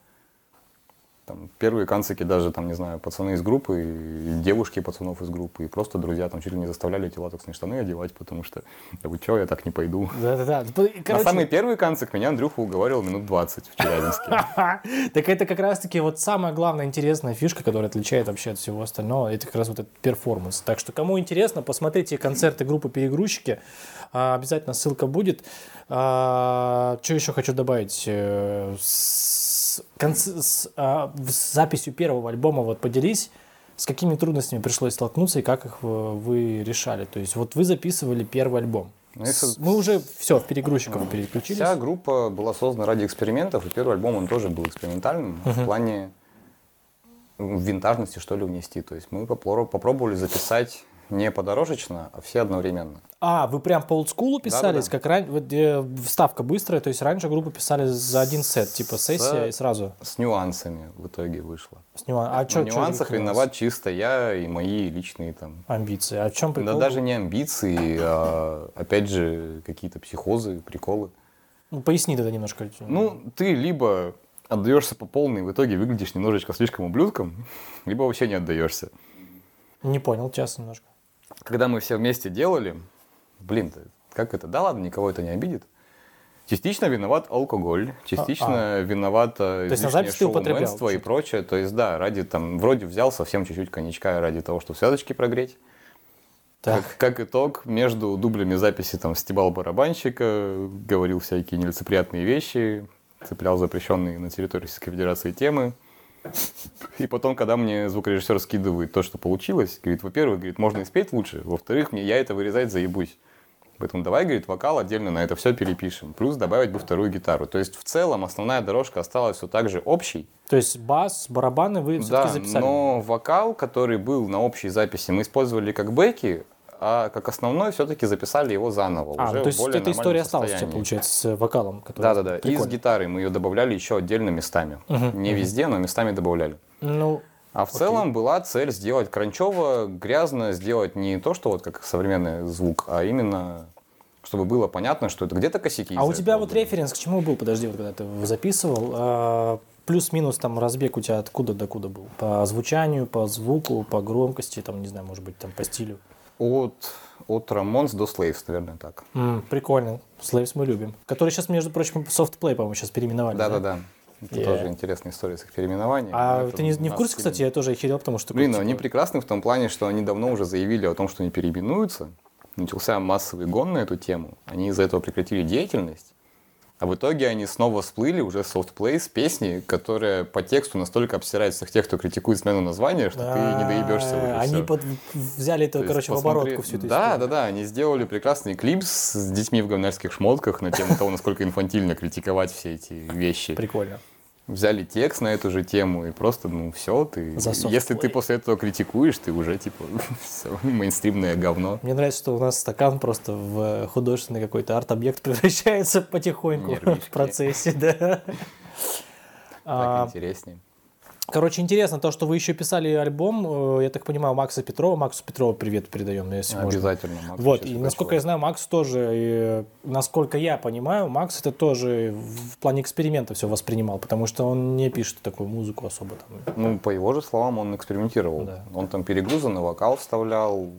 Там, первые канцики даже, там, не знаю, пацаны из группы, и девушки пацанов из группы, и просто друзья там чуть ли не заставляли эти латексные штаны одевать, потому что, да вы чё, я так не пойду. Да-да-да. Короче, На самый первый канцик меня Андрюха уговорил минут 20 в Челябинске. Так это как раз-таки вот самая главная интересная фишка, которая отличает вообще от всего остального, это как раз вот этот перформанс. Так что кому интересно, посмотрите концерты группы «Перегрузчики». А, Обязательно ссылка будет. А, Что еще хочу добавить? С, конц- с, а, с записью первого альбома вот поделись, с какими трудностями пришлось столкнуться и как их э, вы решали. То есть вот вы записывали первый альбом. Ну, если- Мы уже все, в перегрузчиков переключились. Вся группа была создана ради экспериментов, и первый альбом он тоже был экспериментальным в плане ну, винтажности, что ли, внести. То есть мы попро- попробовали записать не подорожечно, а все одновременно. А, вы прям по олдскулу писались, Да-да-да. как раньше, вот, э, вставка быстрая, то есть раньше группы писали за один сет, типа сессия и сразу С нюансами в итоге вышло. с нюан- А В чё, чё нюансах вас? виноват чисто я и мои личные там. Амбиции. А в чем прикол? Да даже не амбиции, а опять же какие-то психозы, приколы. Ну, поясни тогда немножко. Ну, ты либо отдаешься по полной, в итоге выглядишь немножечко слишком ублюдком, либо вообще не отдаешься. Не понял, сейчас немножко. Когда мы все вместе делали, блин, как это? Да ладно, никого это не обидит. Частично виноват алкоголь, частично виновато излишнее запись ты употреблял шоуменство и прочее. То есть, да, ради там, вроде взял совсем чуть-чуть коньячка ради того, чтобы связочки прогреть. Так. Как, как итог, между дублями записи там стебал барабанщика, говорил всякие нелицеприятные вещи, цеплял запрещенные на территории Российской Федерации темы. И потом, когда мне звукорежиссер скидывает то, что получилось, говорит, во-первых, говорит, можно и спеть лучше, во-вторых, мне я это вырезать заебусь. Поэтому давай, говорит, вокал отдельно на это все перепишем. Плюс добавить бы вторую гитару. То есть в целом основная дорожка осталась все так же общей. То есть бас, барабаны вы все-таки Да, записали? но вокал, который был на общей записи, мы использовали как бэки, а как основной все-таки записали его заново. А, уже ну, то есть эта история осталась у тебя, состоянии. получается, с вокалом? который- Да-да-да. И с гитарой мы ее добавляли еще отдельно местами. Не везде, но местами добавляли. Ну, А в целом была цель сделать кранчево, грязно, сделать не то, что вот как современный звук, а именно чтобы было понятно, что это где-то косяки. а у тебя вот были. референс к чему был, подожди, вот когда ты записывал, а, плюс-минус там разбег у тебя откуда до куда был? По звучанию, по звуку, по громкости, там, не знаю, может быть, там по стилю? От, от Ramones до Slaves, наверное, так. М, прикольно. Slaves мы любим. Который сейчас, между прочим, софтплей, по-моему, сейчас переименовали. Да-да-да. Это Yeah. тоже интересная история с их переименованием. А Это ты не, не в курсе, кстати, я тоже охерел, потому что... Блин, ну такой, они типа, прекрасны в том плане, что они давно уже заявили о том, что они переименуются. Начался массовый гон на эту тему. Они из-за этого прекратили деятельность. А в итоге они снова всплыли уже софтплей с песней, которая по тексту настолько обсирает всех тех, кто критикует смену названия, что ты не доебешься. в это Они под- взяли это, То короче, в посмотри- оборотку всю эту Да, историю. да, да. Они сделали прекрасный клип с детьми в говнарских шмотках на тему того, насколько инфантильно критиковать все эти вещи. Прикольно. Взяли текст на эту же тему и просто, ну, все, ты... За Если ты софтплей. после этого критикуешь, ты уже, типа, всё, мейнстримное говно. Мне нравится, что у нас стакан просто в художественный какой-то арт-объект превращается потихоньку Нервишки. в процессе, да. А, Так интереснее. Короче, интересно то, что вы еще писали альбом, э, я так понимаю, Макса Петрова. Максу Петрову привет передаем, если можно. Обязательно. Макс Вот, и насколько я чувак. знаю, Макс тоже, э, насколько я понимаю, Макс это тоже в плане эксперимента все воспринимал, потому что он не пишет такую музыку особо там. Ну, по его же словам, он экспериментировал. Да. Он там перегрузанный вокал вставлял,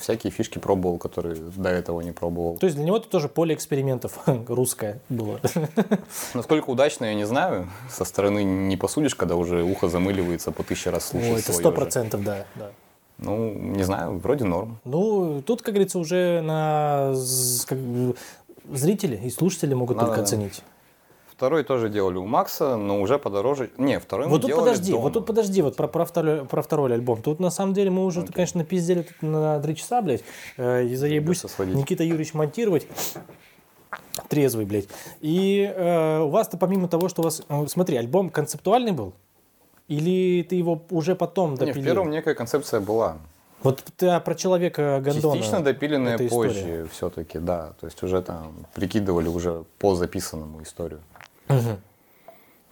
всякие фишки пробовал, которые до этого не пробовал. То есть для него это тоже поле экспериментов русское было. Насколько удачно, я не знаю. Со стороны не посудишь, когда уже ухо замыливается по тысяче раз слушать Ой, это сто процентов, да, да. Ну, не знаю, вроде норм. Ну, тут, как говорится, уже на зрители и слушатели могут только оценить. Второй тоже делали у Макса, но уже подороже. Не, второй мы Вот тут делали подожди, дома. вот тут подожди, вот про, про, второй, про второй альбом. Тут на самом деле мы уже, конечно, напиздели тут на три часа, блядь. Э, и заебусь. Никита Юрьевич монтировать. Трезвый, блядь. И э, у вас-то помимо того, что у вас... э, смотри, альбом концептуальный был? Или ты его уже потом Не, допилил? в первом некая концепция была. Вот ты а, про человека Гондона. Частично допиленная позже все-таки, да. То есть уже там прикидывали уже по записанному историю. Мгм.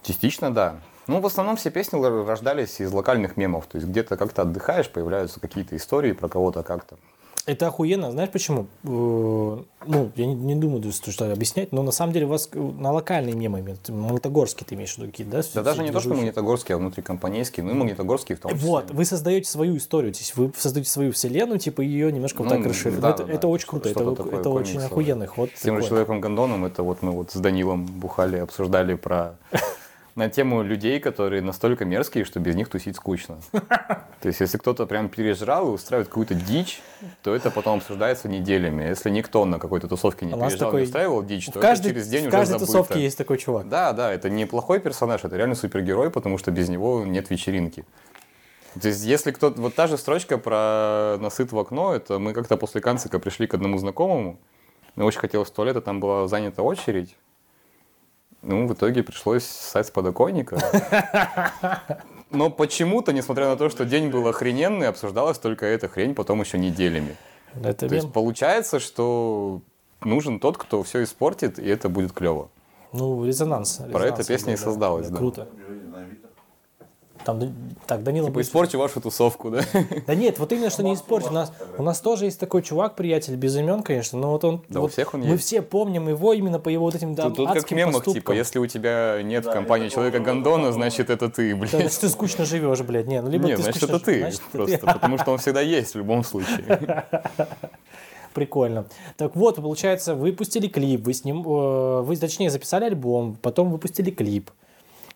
Частично, да. Ну, в основном все песни рождались из локальных мемов. То есть где-то как-то отдыхаешь, появляются какие-то истории про кого-то как-то. Это охуенно. Знаешь почему? Э, Ну, я не, не думаю, что, объяснять, но на самом деле у вас э, на локальные мемы, имеют. Магнитогорский ты имеешь в виду какие-то, да? Да даже не то, что движухи? Магнитогорский, а внутрикомпанейский, ну и Магнитогорский в том числе. Вот, вы создаете свою историю, то есть вы создаете свою вселенную, типа ее немножко вот Ну, так расширили. да, это, да, это очень круто, это, такое это очень охуенный ход. С тем же человеком Гондоном, это вот мы вот с Данилом бухали, обсуждали про на тему людей, которые настолько мерзкие, что без них тусить скучно. То есть, если кто-то прям пережрал и устраивает какую-то дичь, то это потом обсуждается неделями. Если никто на какой-то тусовке не пережрал, такой- не устраивал дичь, В то каждой, это через день в уже каждой забыто. тусовке есть такой чувак. Да, да, это не плохой персонаж, это реально супергерой, потому что без него нет вечеринки. То есть, если кто-то... Вот та же строчка про насыт в окно, это мы как-то после канцика пришли к одному знакомому, мне очень хотелось в туалет, а там была занята очередь. Ну, в итоге пришлось ссать с подоконника. Но почему-то, несмотря на то, что день был охрененный, обсуждалась только эта хрень потом еще неделями. Это То есть мем. получается, что нужен тот, кто все испортит, и это будет клево. Ну, резонанс. Про резонанс, это песня и да, создалась, да. Круто. Там, да- так, Данила... Типа будет- испорчу вашу тусовку, да? Да нет, вот именно, что не испортить. У нас, у нас тоже есть такой чувак, приятель, без имен, конечно, но вот он... Да, у вот всех он Мы есть. все помним его именно по его вот этим да, Тут, тут как в адским мемах, типа, если у тебя нет в Да, компании это человека гондона, значит, это ты, Да, блин. значит, ты скучно живешь, блядь. Не, ну либо Нет, ты значит, скучно это ты. значит, Просто ты. потому что он всегда есть в любом случае. Прикольно. Так вот, получается, вы выпустили клип, вы с ним, э, вы, точнее, записали альбом, потом выпустили клип.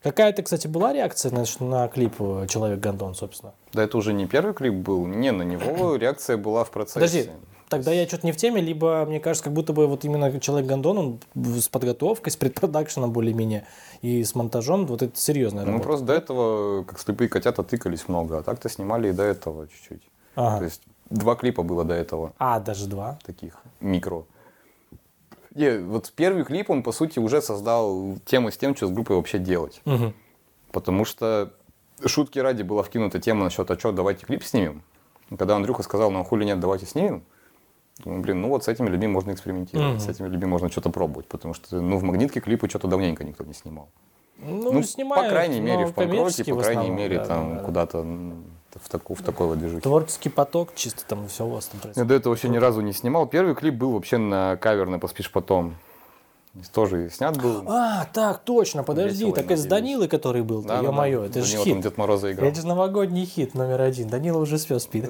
Какая-то, кстати, была реакция на, на клип э, «Человек Гондон», собственно? Да это уже не первый клип был. Не, на него реакция была в процессе. Подожди, тогда я что-то не в теме, либо, мне кажется, как будто бы вот именно «Человек Гондон», он с подготовкой, с предпродакшеном более-менее и с монтажом, вот это серьезная Ну, работа. просто до этого, как слепые котята, тыкались много, а так-то снимали и до этого чуть-чуть. Ага. То есть два клипа было до этого, А, даже два. таких, микро. Не, вот первый клип, он, по сути, уже создал тему с тем, что с группой вообще делать. Мгм. Потому что шутки ради была вкинута тема насчет, а что, давайте клип снимем. Когда Андрюха сказал, ну а хули нет, давайте снимем. Думаю, блин, ну вот с этими людьми можно экспериментировать, Мгм. с этими людьми можно что-то пробовать, потому что, ну, в магнитке клипы что-то давненько никто не снимал. Ну, Ну, снимают, по крайней мере, в коммерчески по крайней мере, да, там да, да. куда-то в, таку, в такой вот движухе. Творческий поток, чисто там все у вас там Я происходит. до этого вообще ни разу не снимал. Первый клип был вообще на кавер на «Поспишь потом». Тоже снят был. А, так, точно, подожди, Весело, так надеюсь. Данилой, который был, Да, ё-моё, да. это же хит. Дед Мороза играл. Это же новогодний хит номер один. Данила уже спел, спит.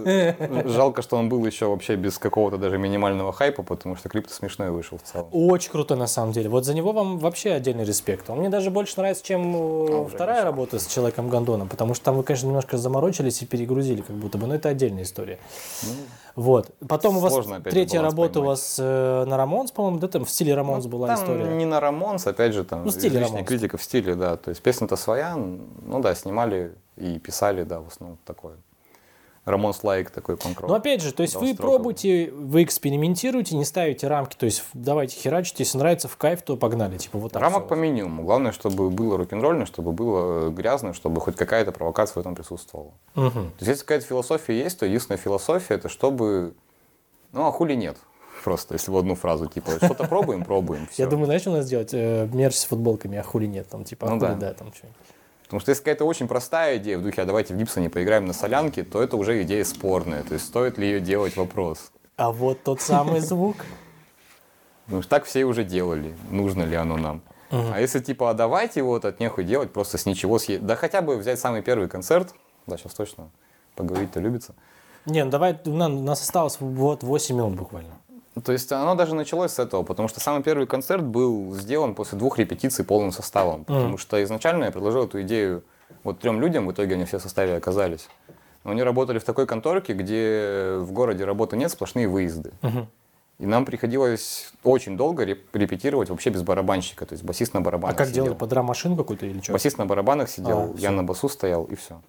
Жалко, что он был еще вообще без какого-то даже минимального хайпа, потому что клип-то смешной вышел в целом. Очень крутой на самом деле. Вот за него вам вообще отдельный респект. Он мне даже больше нравится, чем э, уже вторая работа с человеком Гондоном, потому что там вы, конечно, немножко заморочились и перегрузили, как будто бы, но это отдельная история. Вот. Потом у вас Сложно, опять же, третья работа у поймать. вас э, на Рамонс, по-моему, да, там в стиле Рамонс была Ну, Там история. не на Рамонс, опять же, там Ну, стиле Рамонс. критика в стиле, да. То есть песня-то своя, ну да, снимали и писали, да, в основном такое. Ramones like такой панк Но опять же, то есть вы пробуете, вы экспериментируете, не ставите рамки, то есть давайте херачить, если нравится в кайф, то погнали, типа вот так. Рамок всё. по минимуму. Главное, чтобы было рок-н-ролльно, чтобы было э, грязно, чтобы хоть какая-то провокация в этом присутствовала. Мгм. То есть, если какая-то философия есть, то единственная философия это чтобы. Ну, а хули нет. Просто, если в одну фразу, типа, что-то пробуем, пробуем. Я думаю, знаешь, у нас делать? Э, мерч с футболками, а хули нет, там, типа, а Ну хули да. да, там что-нибудь. Потому что если какая-то очень простая идея в духе, а давайте в Гибсоне поиграем на солянке, то это уже идея спорная. То есть, стоит ли ее делать, вопрос. А вот тот самый звук. Что так все уже делали, нужно ли оно нам. А если типа, а давайте вот от нехуй делать, просто с ничего съесть. Да хотя бы взять самый первый концерт, да, сейчас точно поговорить-то любится. Не, ну давай, у нас осталось вот 8 минут буквально. То есть оно даже началось с этого, потому что самый первый концерт был сделан после двух репетиций полным составом. Потому что изначально я предложил эту идею вот трем людям, в итоге они все в составе оказались. Но они работали в такой конторке, где в городе работы нет, сплошные выезды. И нам приходилось очень долго реп- репетировать вообще без барабанщика, то есть басист на А барабанах как сидел. делали? Под драм-машину какую-то или что? Басист на барабанах сидел, А, я на басу стоял, и все.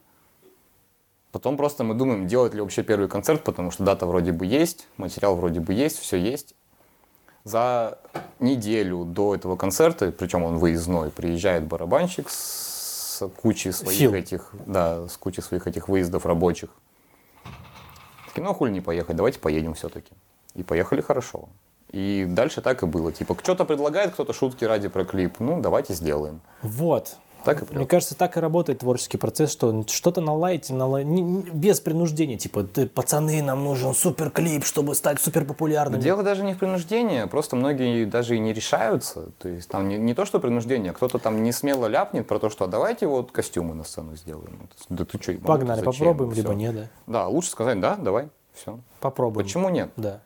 Потом просто мы думаем, делать ли вообще первый концерт, потому что дата вроде бы есть, материал вроде бы есть, все есть. За неделю до этого концерта, причем он выездной, приезжает барабанщик с кучей своих Фил. этих, да, с кучей своих этих выездов рабочих. Такие, ну а хули не поехать, давайте поедем все-таки. И поехали хорошо. И дальше так и было. Типа, кто-то предлагает, кто-то шутки ради про клип. Ну, давайте сделаем. Вот. Так и. Мне кажется, так и работает творческий процесс, что что-то наладите, нала- не- не- без принуждения. Типа, «Ты, пацаны, нам нужен супер клип, чтобы стать супер популярными. Дело даже не в принуждении, просто многие даже и не решаются. То есть там не, не то, что принуждение, кто-то там не смело ляпнет про то, что «А давайте вот костюмы на сцену сделаем. Ну, Да ты что, Погнали, попробуем, либо нет, да. Да, лучше сказать «да, давай», все. Попробуем. Почему нет? Да.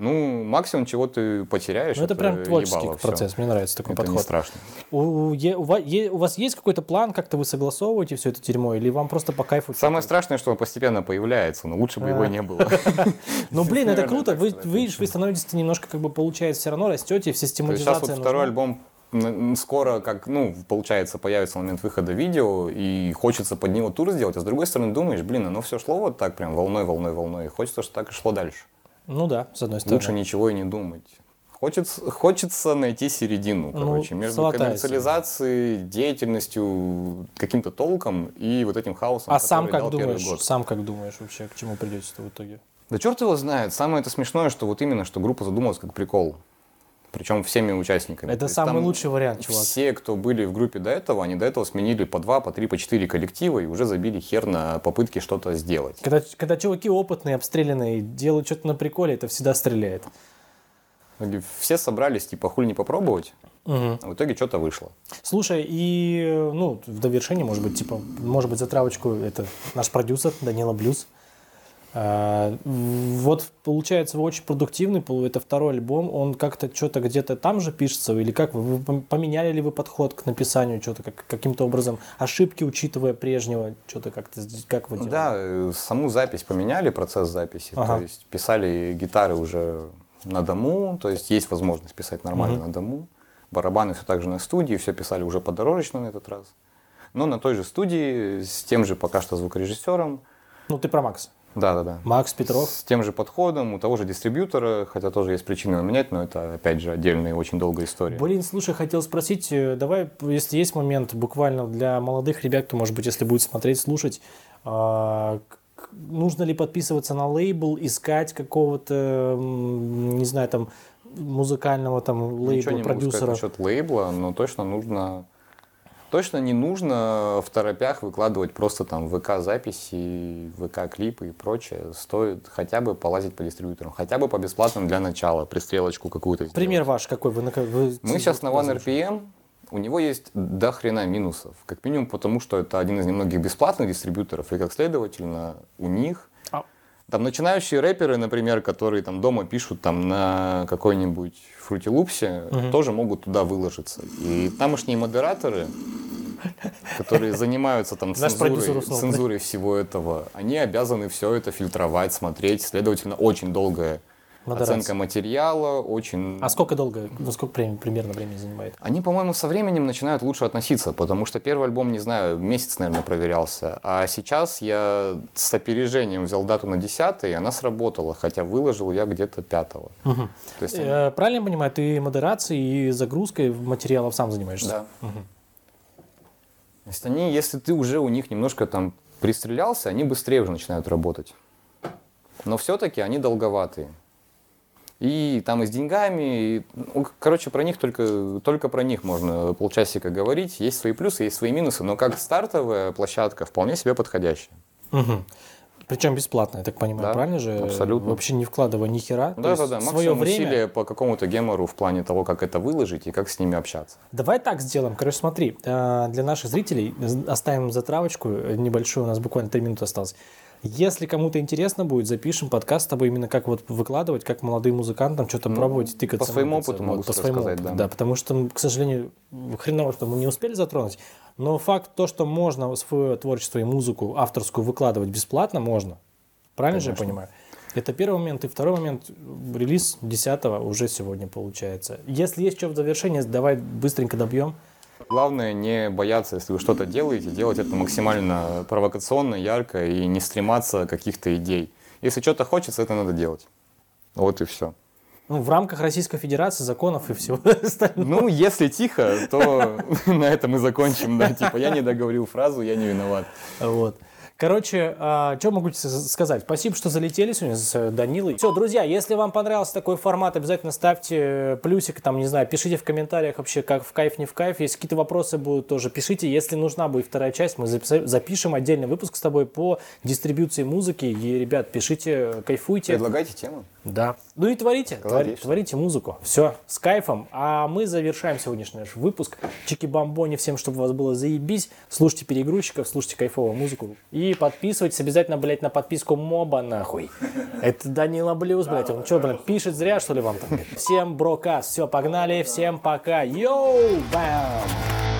Ну, максимум, чего ты потеряешь, Ну, это прям творческий ебало, процесс. Мне нравится такой Это не подход. страшно. У, у- у у вас есть какой-то план, как-то вы согласовываете все это дерьмо, или вам просто по кайфу? Самое страшное, что он постепенно появляется, но лучше бы его А. не было. Ну, блин, это круто. Вы, видишь, вы становитесь немножко, как бы, получается, все равно растете, в систематизация сейчас вот второй альбом скоро, как, ну, получается, появится момент выхода видео, и хочется под него тур сделать, а с другой стороны думаешь, блин, оно все шло вот так прям волной, волной, волной, и хочется, чтобы так и шло дальше. Ну да, с одной стороны. Лучше ничего и не думать. Хочется, хочется найти середину, Ну, короче, между золотая коммерциализацией, деятельностью, каким-то толком и вот этим хаосом, А сам как думаешь, год. сам как думаешь вообще, к чему придете в итоге? Да черт его знает. Самое это смешное, что вот именно, что группа задумалась как прикол. Причем всеми участниками. Это самый там лучший вариант, чувак. Все, кто были в группе до этого, они до этого сменили по два, по три, по четыре коллектива и уже забили хер на попытки что-то сделать. Когда, когда чуваки опытные, обстрелянные, делают что-то на приколе, это всегда стреляет. Все собрались, типа, хуй не попробовать, а в итоге что-то вышло. Слушай, и, ну, в довершение, может быть, типа, может быть, затравочку, это наш продюсер Данила Блюз. А, вот, получается, вы очень продуктивный, это второй альбом, он как-то что-то где-то там же пишется, или как вы, вы пом- поменяли ли вы подход к написанию, что-то как, каким-то образом, ошибки учитывая прежнего, что-то как-то, как вы делали? Да, э, саму запись поменяли, процесс записи. Ага. То есть писали гитары уже на дому, то есть есть возможность писать нормально на дому. Барабаны все так же на студии, все писали уже подорожечно на этот раз. Но на той же студии, с тем же пока что звукорежиссером. Ну, ты про Макса. Да, да, да. Макс Петров. С тем же подходом, у того же дистрибьютора, хотя тоже есть причины его менять, но это, опять же, отдельная очень долгая история. Блин, слушай, хотел спросить, э, давай, если есть момент, буквально для молодых ребят, кто, может быть, если будет смотреть, слушать, а, нужно ли подписываться на лейбл, искать какого-то, не знаю, там, музыкального там Ничего лейбла, не могу сказать продюсера? насчет лейбла, но точно нужно... Точно не нужно в торопях выкладывать просто там ВК-записи, ВК-клипы и прочее. Стоит хотя бы полазить по дистрибьюторам, хотя бы по бесплатным для начала, пристрелочку какую-то сделать. Пример ваш какой? Вы, на вы Мы сейчас на OneRPM, у него есть до хрена минусов. Как минимум потому, что это один из немногих бесплатных дистрибьюторов, и как следовательно, у них там начинающие рэперы, например, которые там дома пишут там на какой-нибудь фрутилупсе, тоже могут туда выложиться. И тамошние модераторы, которые занимаются там цензурой, уснул. цензурой всего этого, они обязаны все это фильтровать, смотреть. Следовательно, очень долгая Модерация. оценка материала, очень... А сколько долго, ну сколько времени, примерно времени занимает? Они, по-моему, со временем начинают лучше относиться, потому что первый альбом, не знаю, месяц, наверное, проверялся. А сейчас я с опережением взял дату на 10 и она сработала, хотя выложил я где-то 5 То есть, Э, Правильно я понимаю, ты модерацией и загрузкой материалов сам занимаешься? да. То есть они, если ты уже у них немножко там пристрелялся, они быстрее уже начинают работать. Но все-таки они долговатые. И там и с деньгами, и, ну, короче, про них только, только про них можно полчасика говорить. Есть свои плюсы, есть свои минусы, но как стартовая площадка вполне себе подходящая. Мгм. Причем бесплатно, я так понимаю, Да, правильно же? абсолютно. Вообще не вкладывая ни хера. Да, да, да, свое максимум время. усилия по какому-то гемору в плане того, как это выложить и как с ними общаться. Давай так сделаем. Короче, смотри, э, для наших зрителей оставим затравочку э, небольшую, у нас буквально 3 минуты осталось. Если кому-то интересно будет, запишем подкаст с тобой именно как вот выкладывать, как молодым музыкантам что-то пробовать, тыкаться. по своему опыту могу по своему рассказать, опыту, да. да. потому что, к сожалению, хреново, что мы не успели затронуть, но факт то, что можно свое творчество и музыку авторскую выкладывать бесплатно, можно. Правильно же я понимаю? Это первый момент. И второй момент, релиз 10 уже сегодня получается. Если есть что в завершение, давай быстренько добьем. Главное не бояться, если вы что-то делаете, делать это максимально провокационно, ярко и не стрематься каких-то идей. Если что-то хочется, это надо делать. Вот и все. Ну, в рамках Российской Федерации, законов и всего остального. Ну, если тихо, то на этом и закончим, да. Типа, я не договорил фразу, я не виноват. Вот. Короче, что могу сказать? Спасибо, что залетели сегодня с э, Данилой. Все, друзья, если вам понравился такой формат, обязательно ставьте плюсик, там, не знаю, пишите в комментариях вообще, как в кайф, не в кайф. Если какие-то вопросы будут, тоже пишите. Если нужна будет вторая часть, мы запишем отдельный выпуск с тобой по дистрибуции музыки. И, ребят, пишите, кайфуйте. Предлагайте тему. Да. Ну и творите, твори- Конечно. творите музыку. Все, с кайфом. А мы завершаем сегодняшний наш выпуск. Чики-бомбони всем, чтобы у вас было заебись. Слушайте перегрузчиков, слушайте кайфовую музыку. И подписывайтесь обязательно, блядь, на подписку Моба, нахуй. Это Данила Блюз, блядь. Он что, блядь, пишет зря, что ли, вам там? Всем брокас. Все, погнали. Всем пока. Йоу! Бам!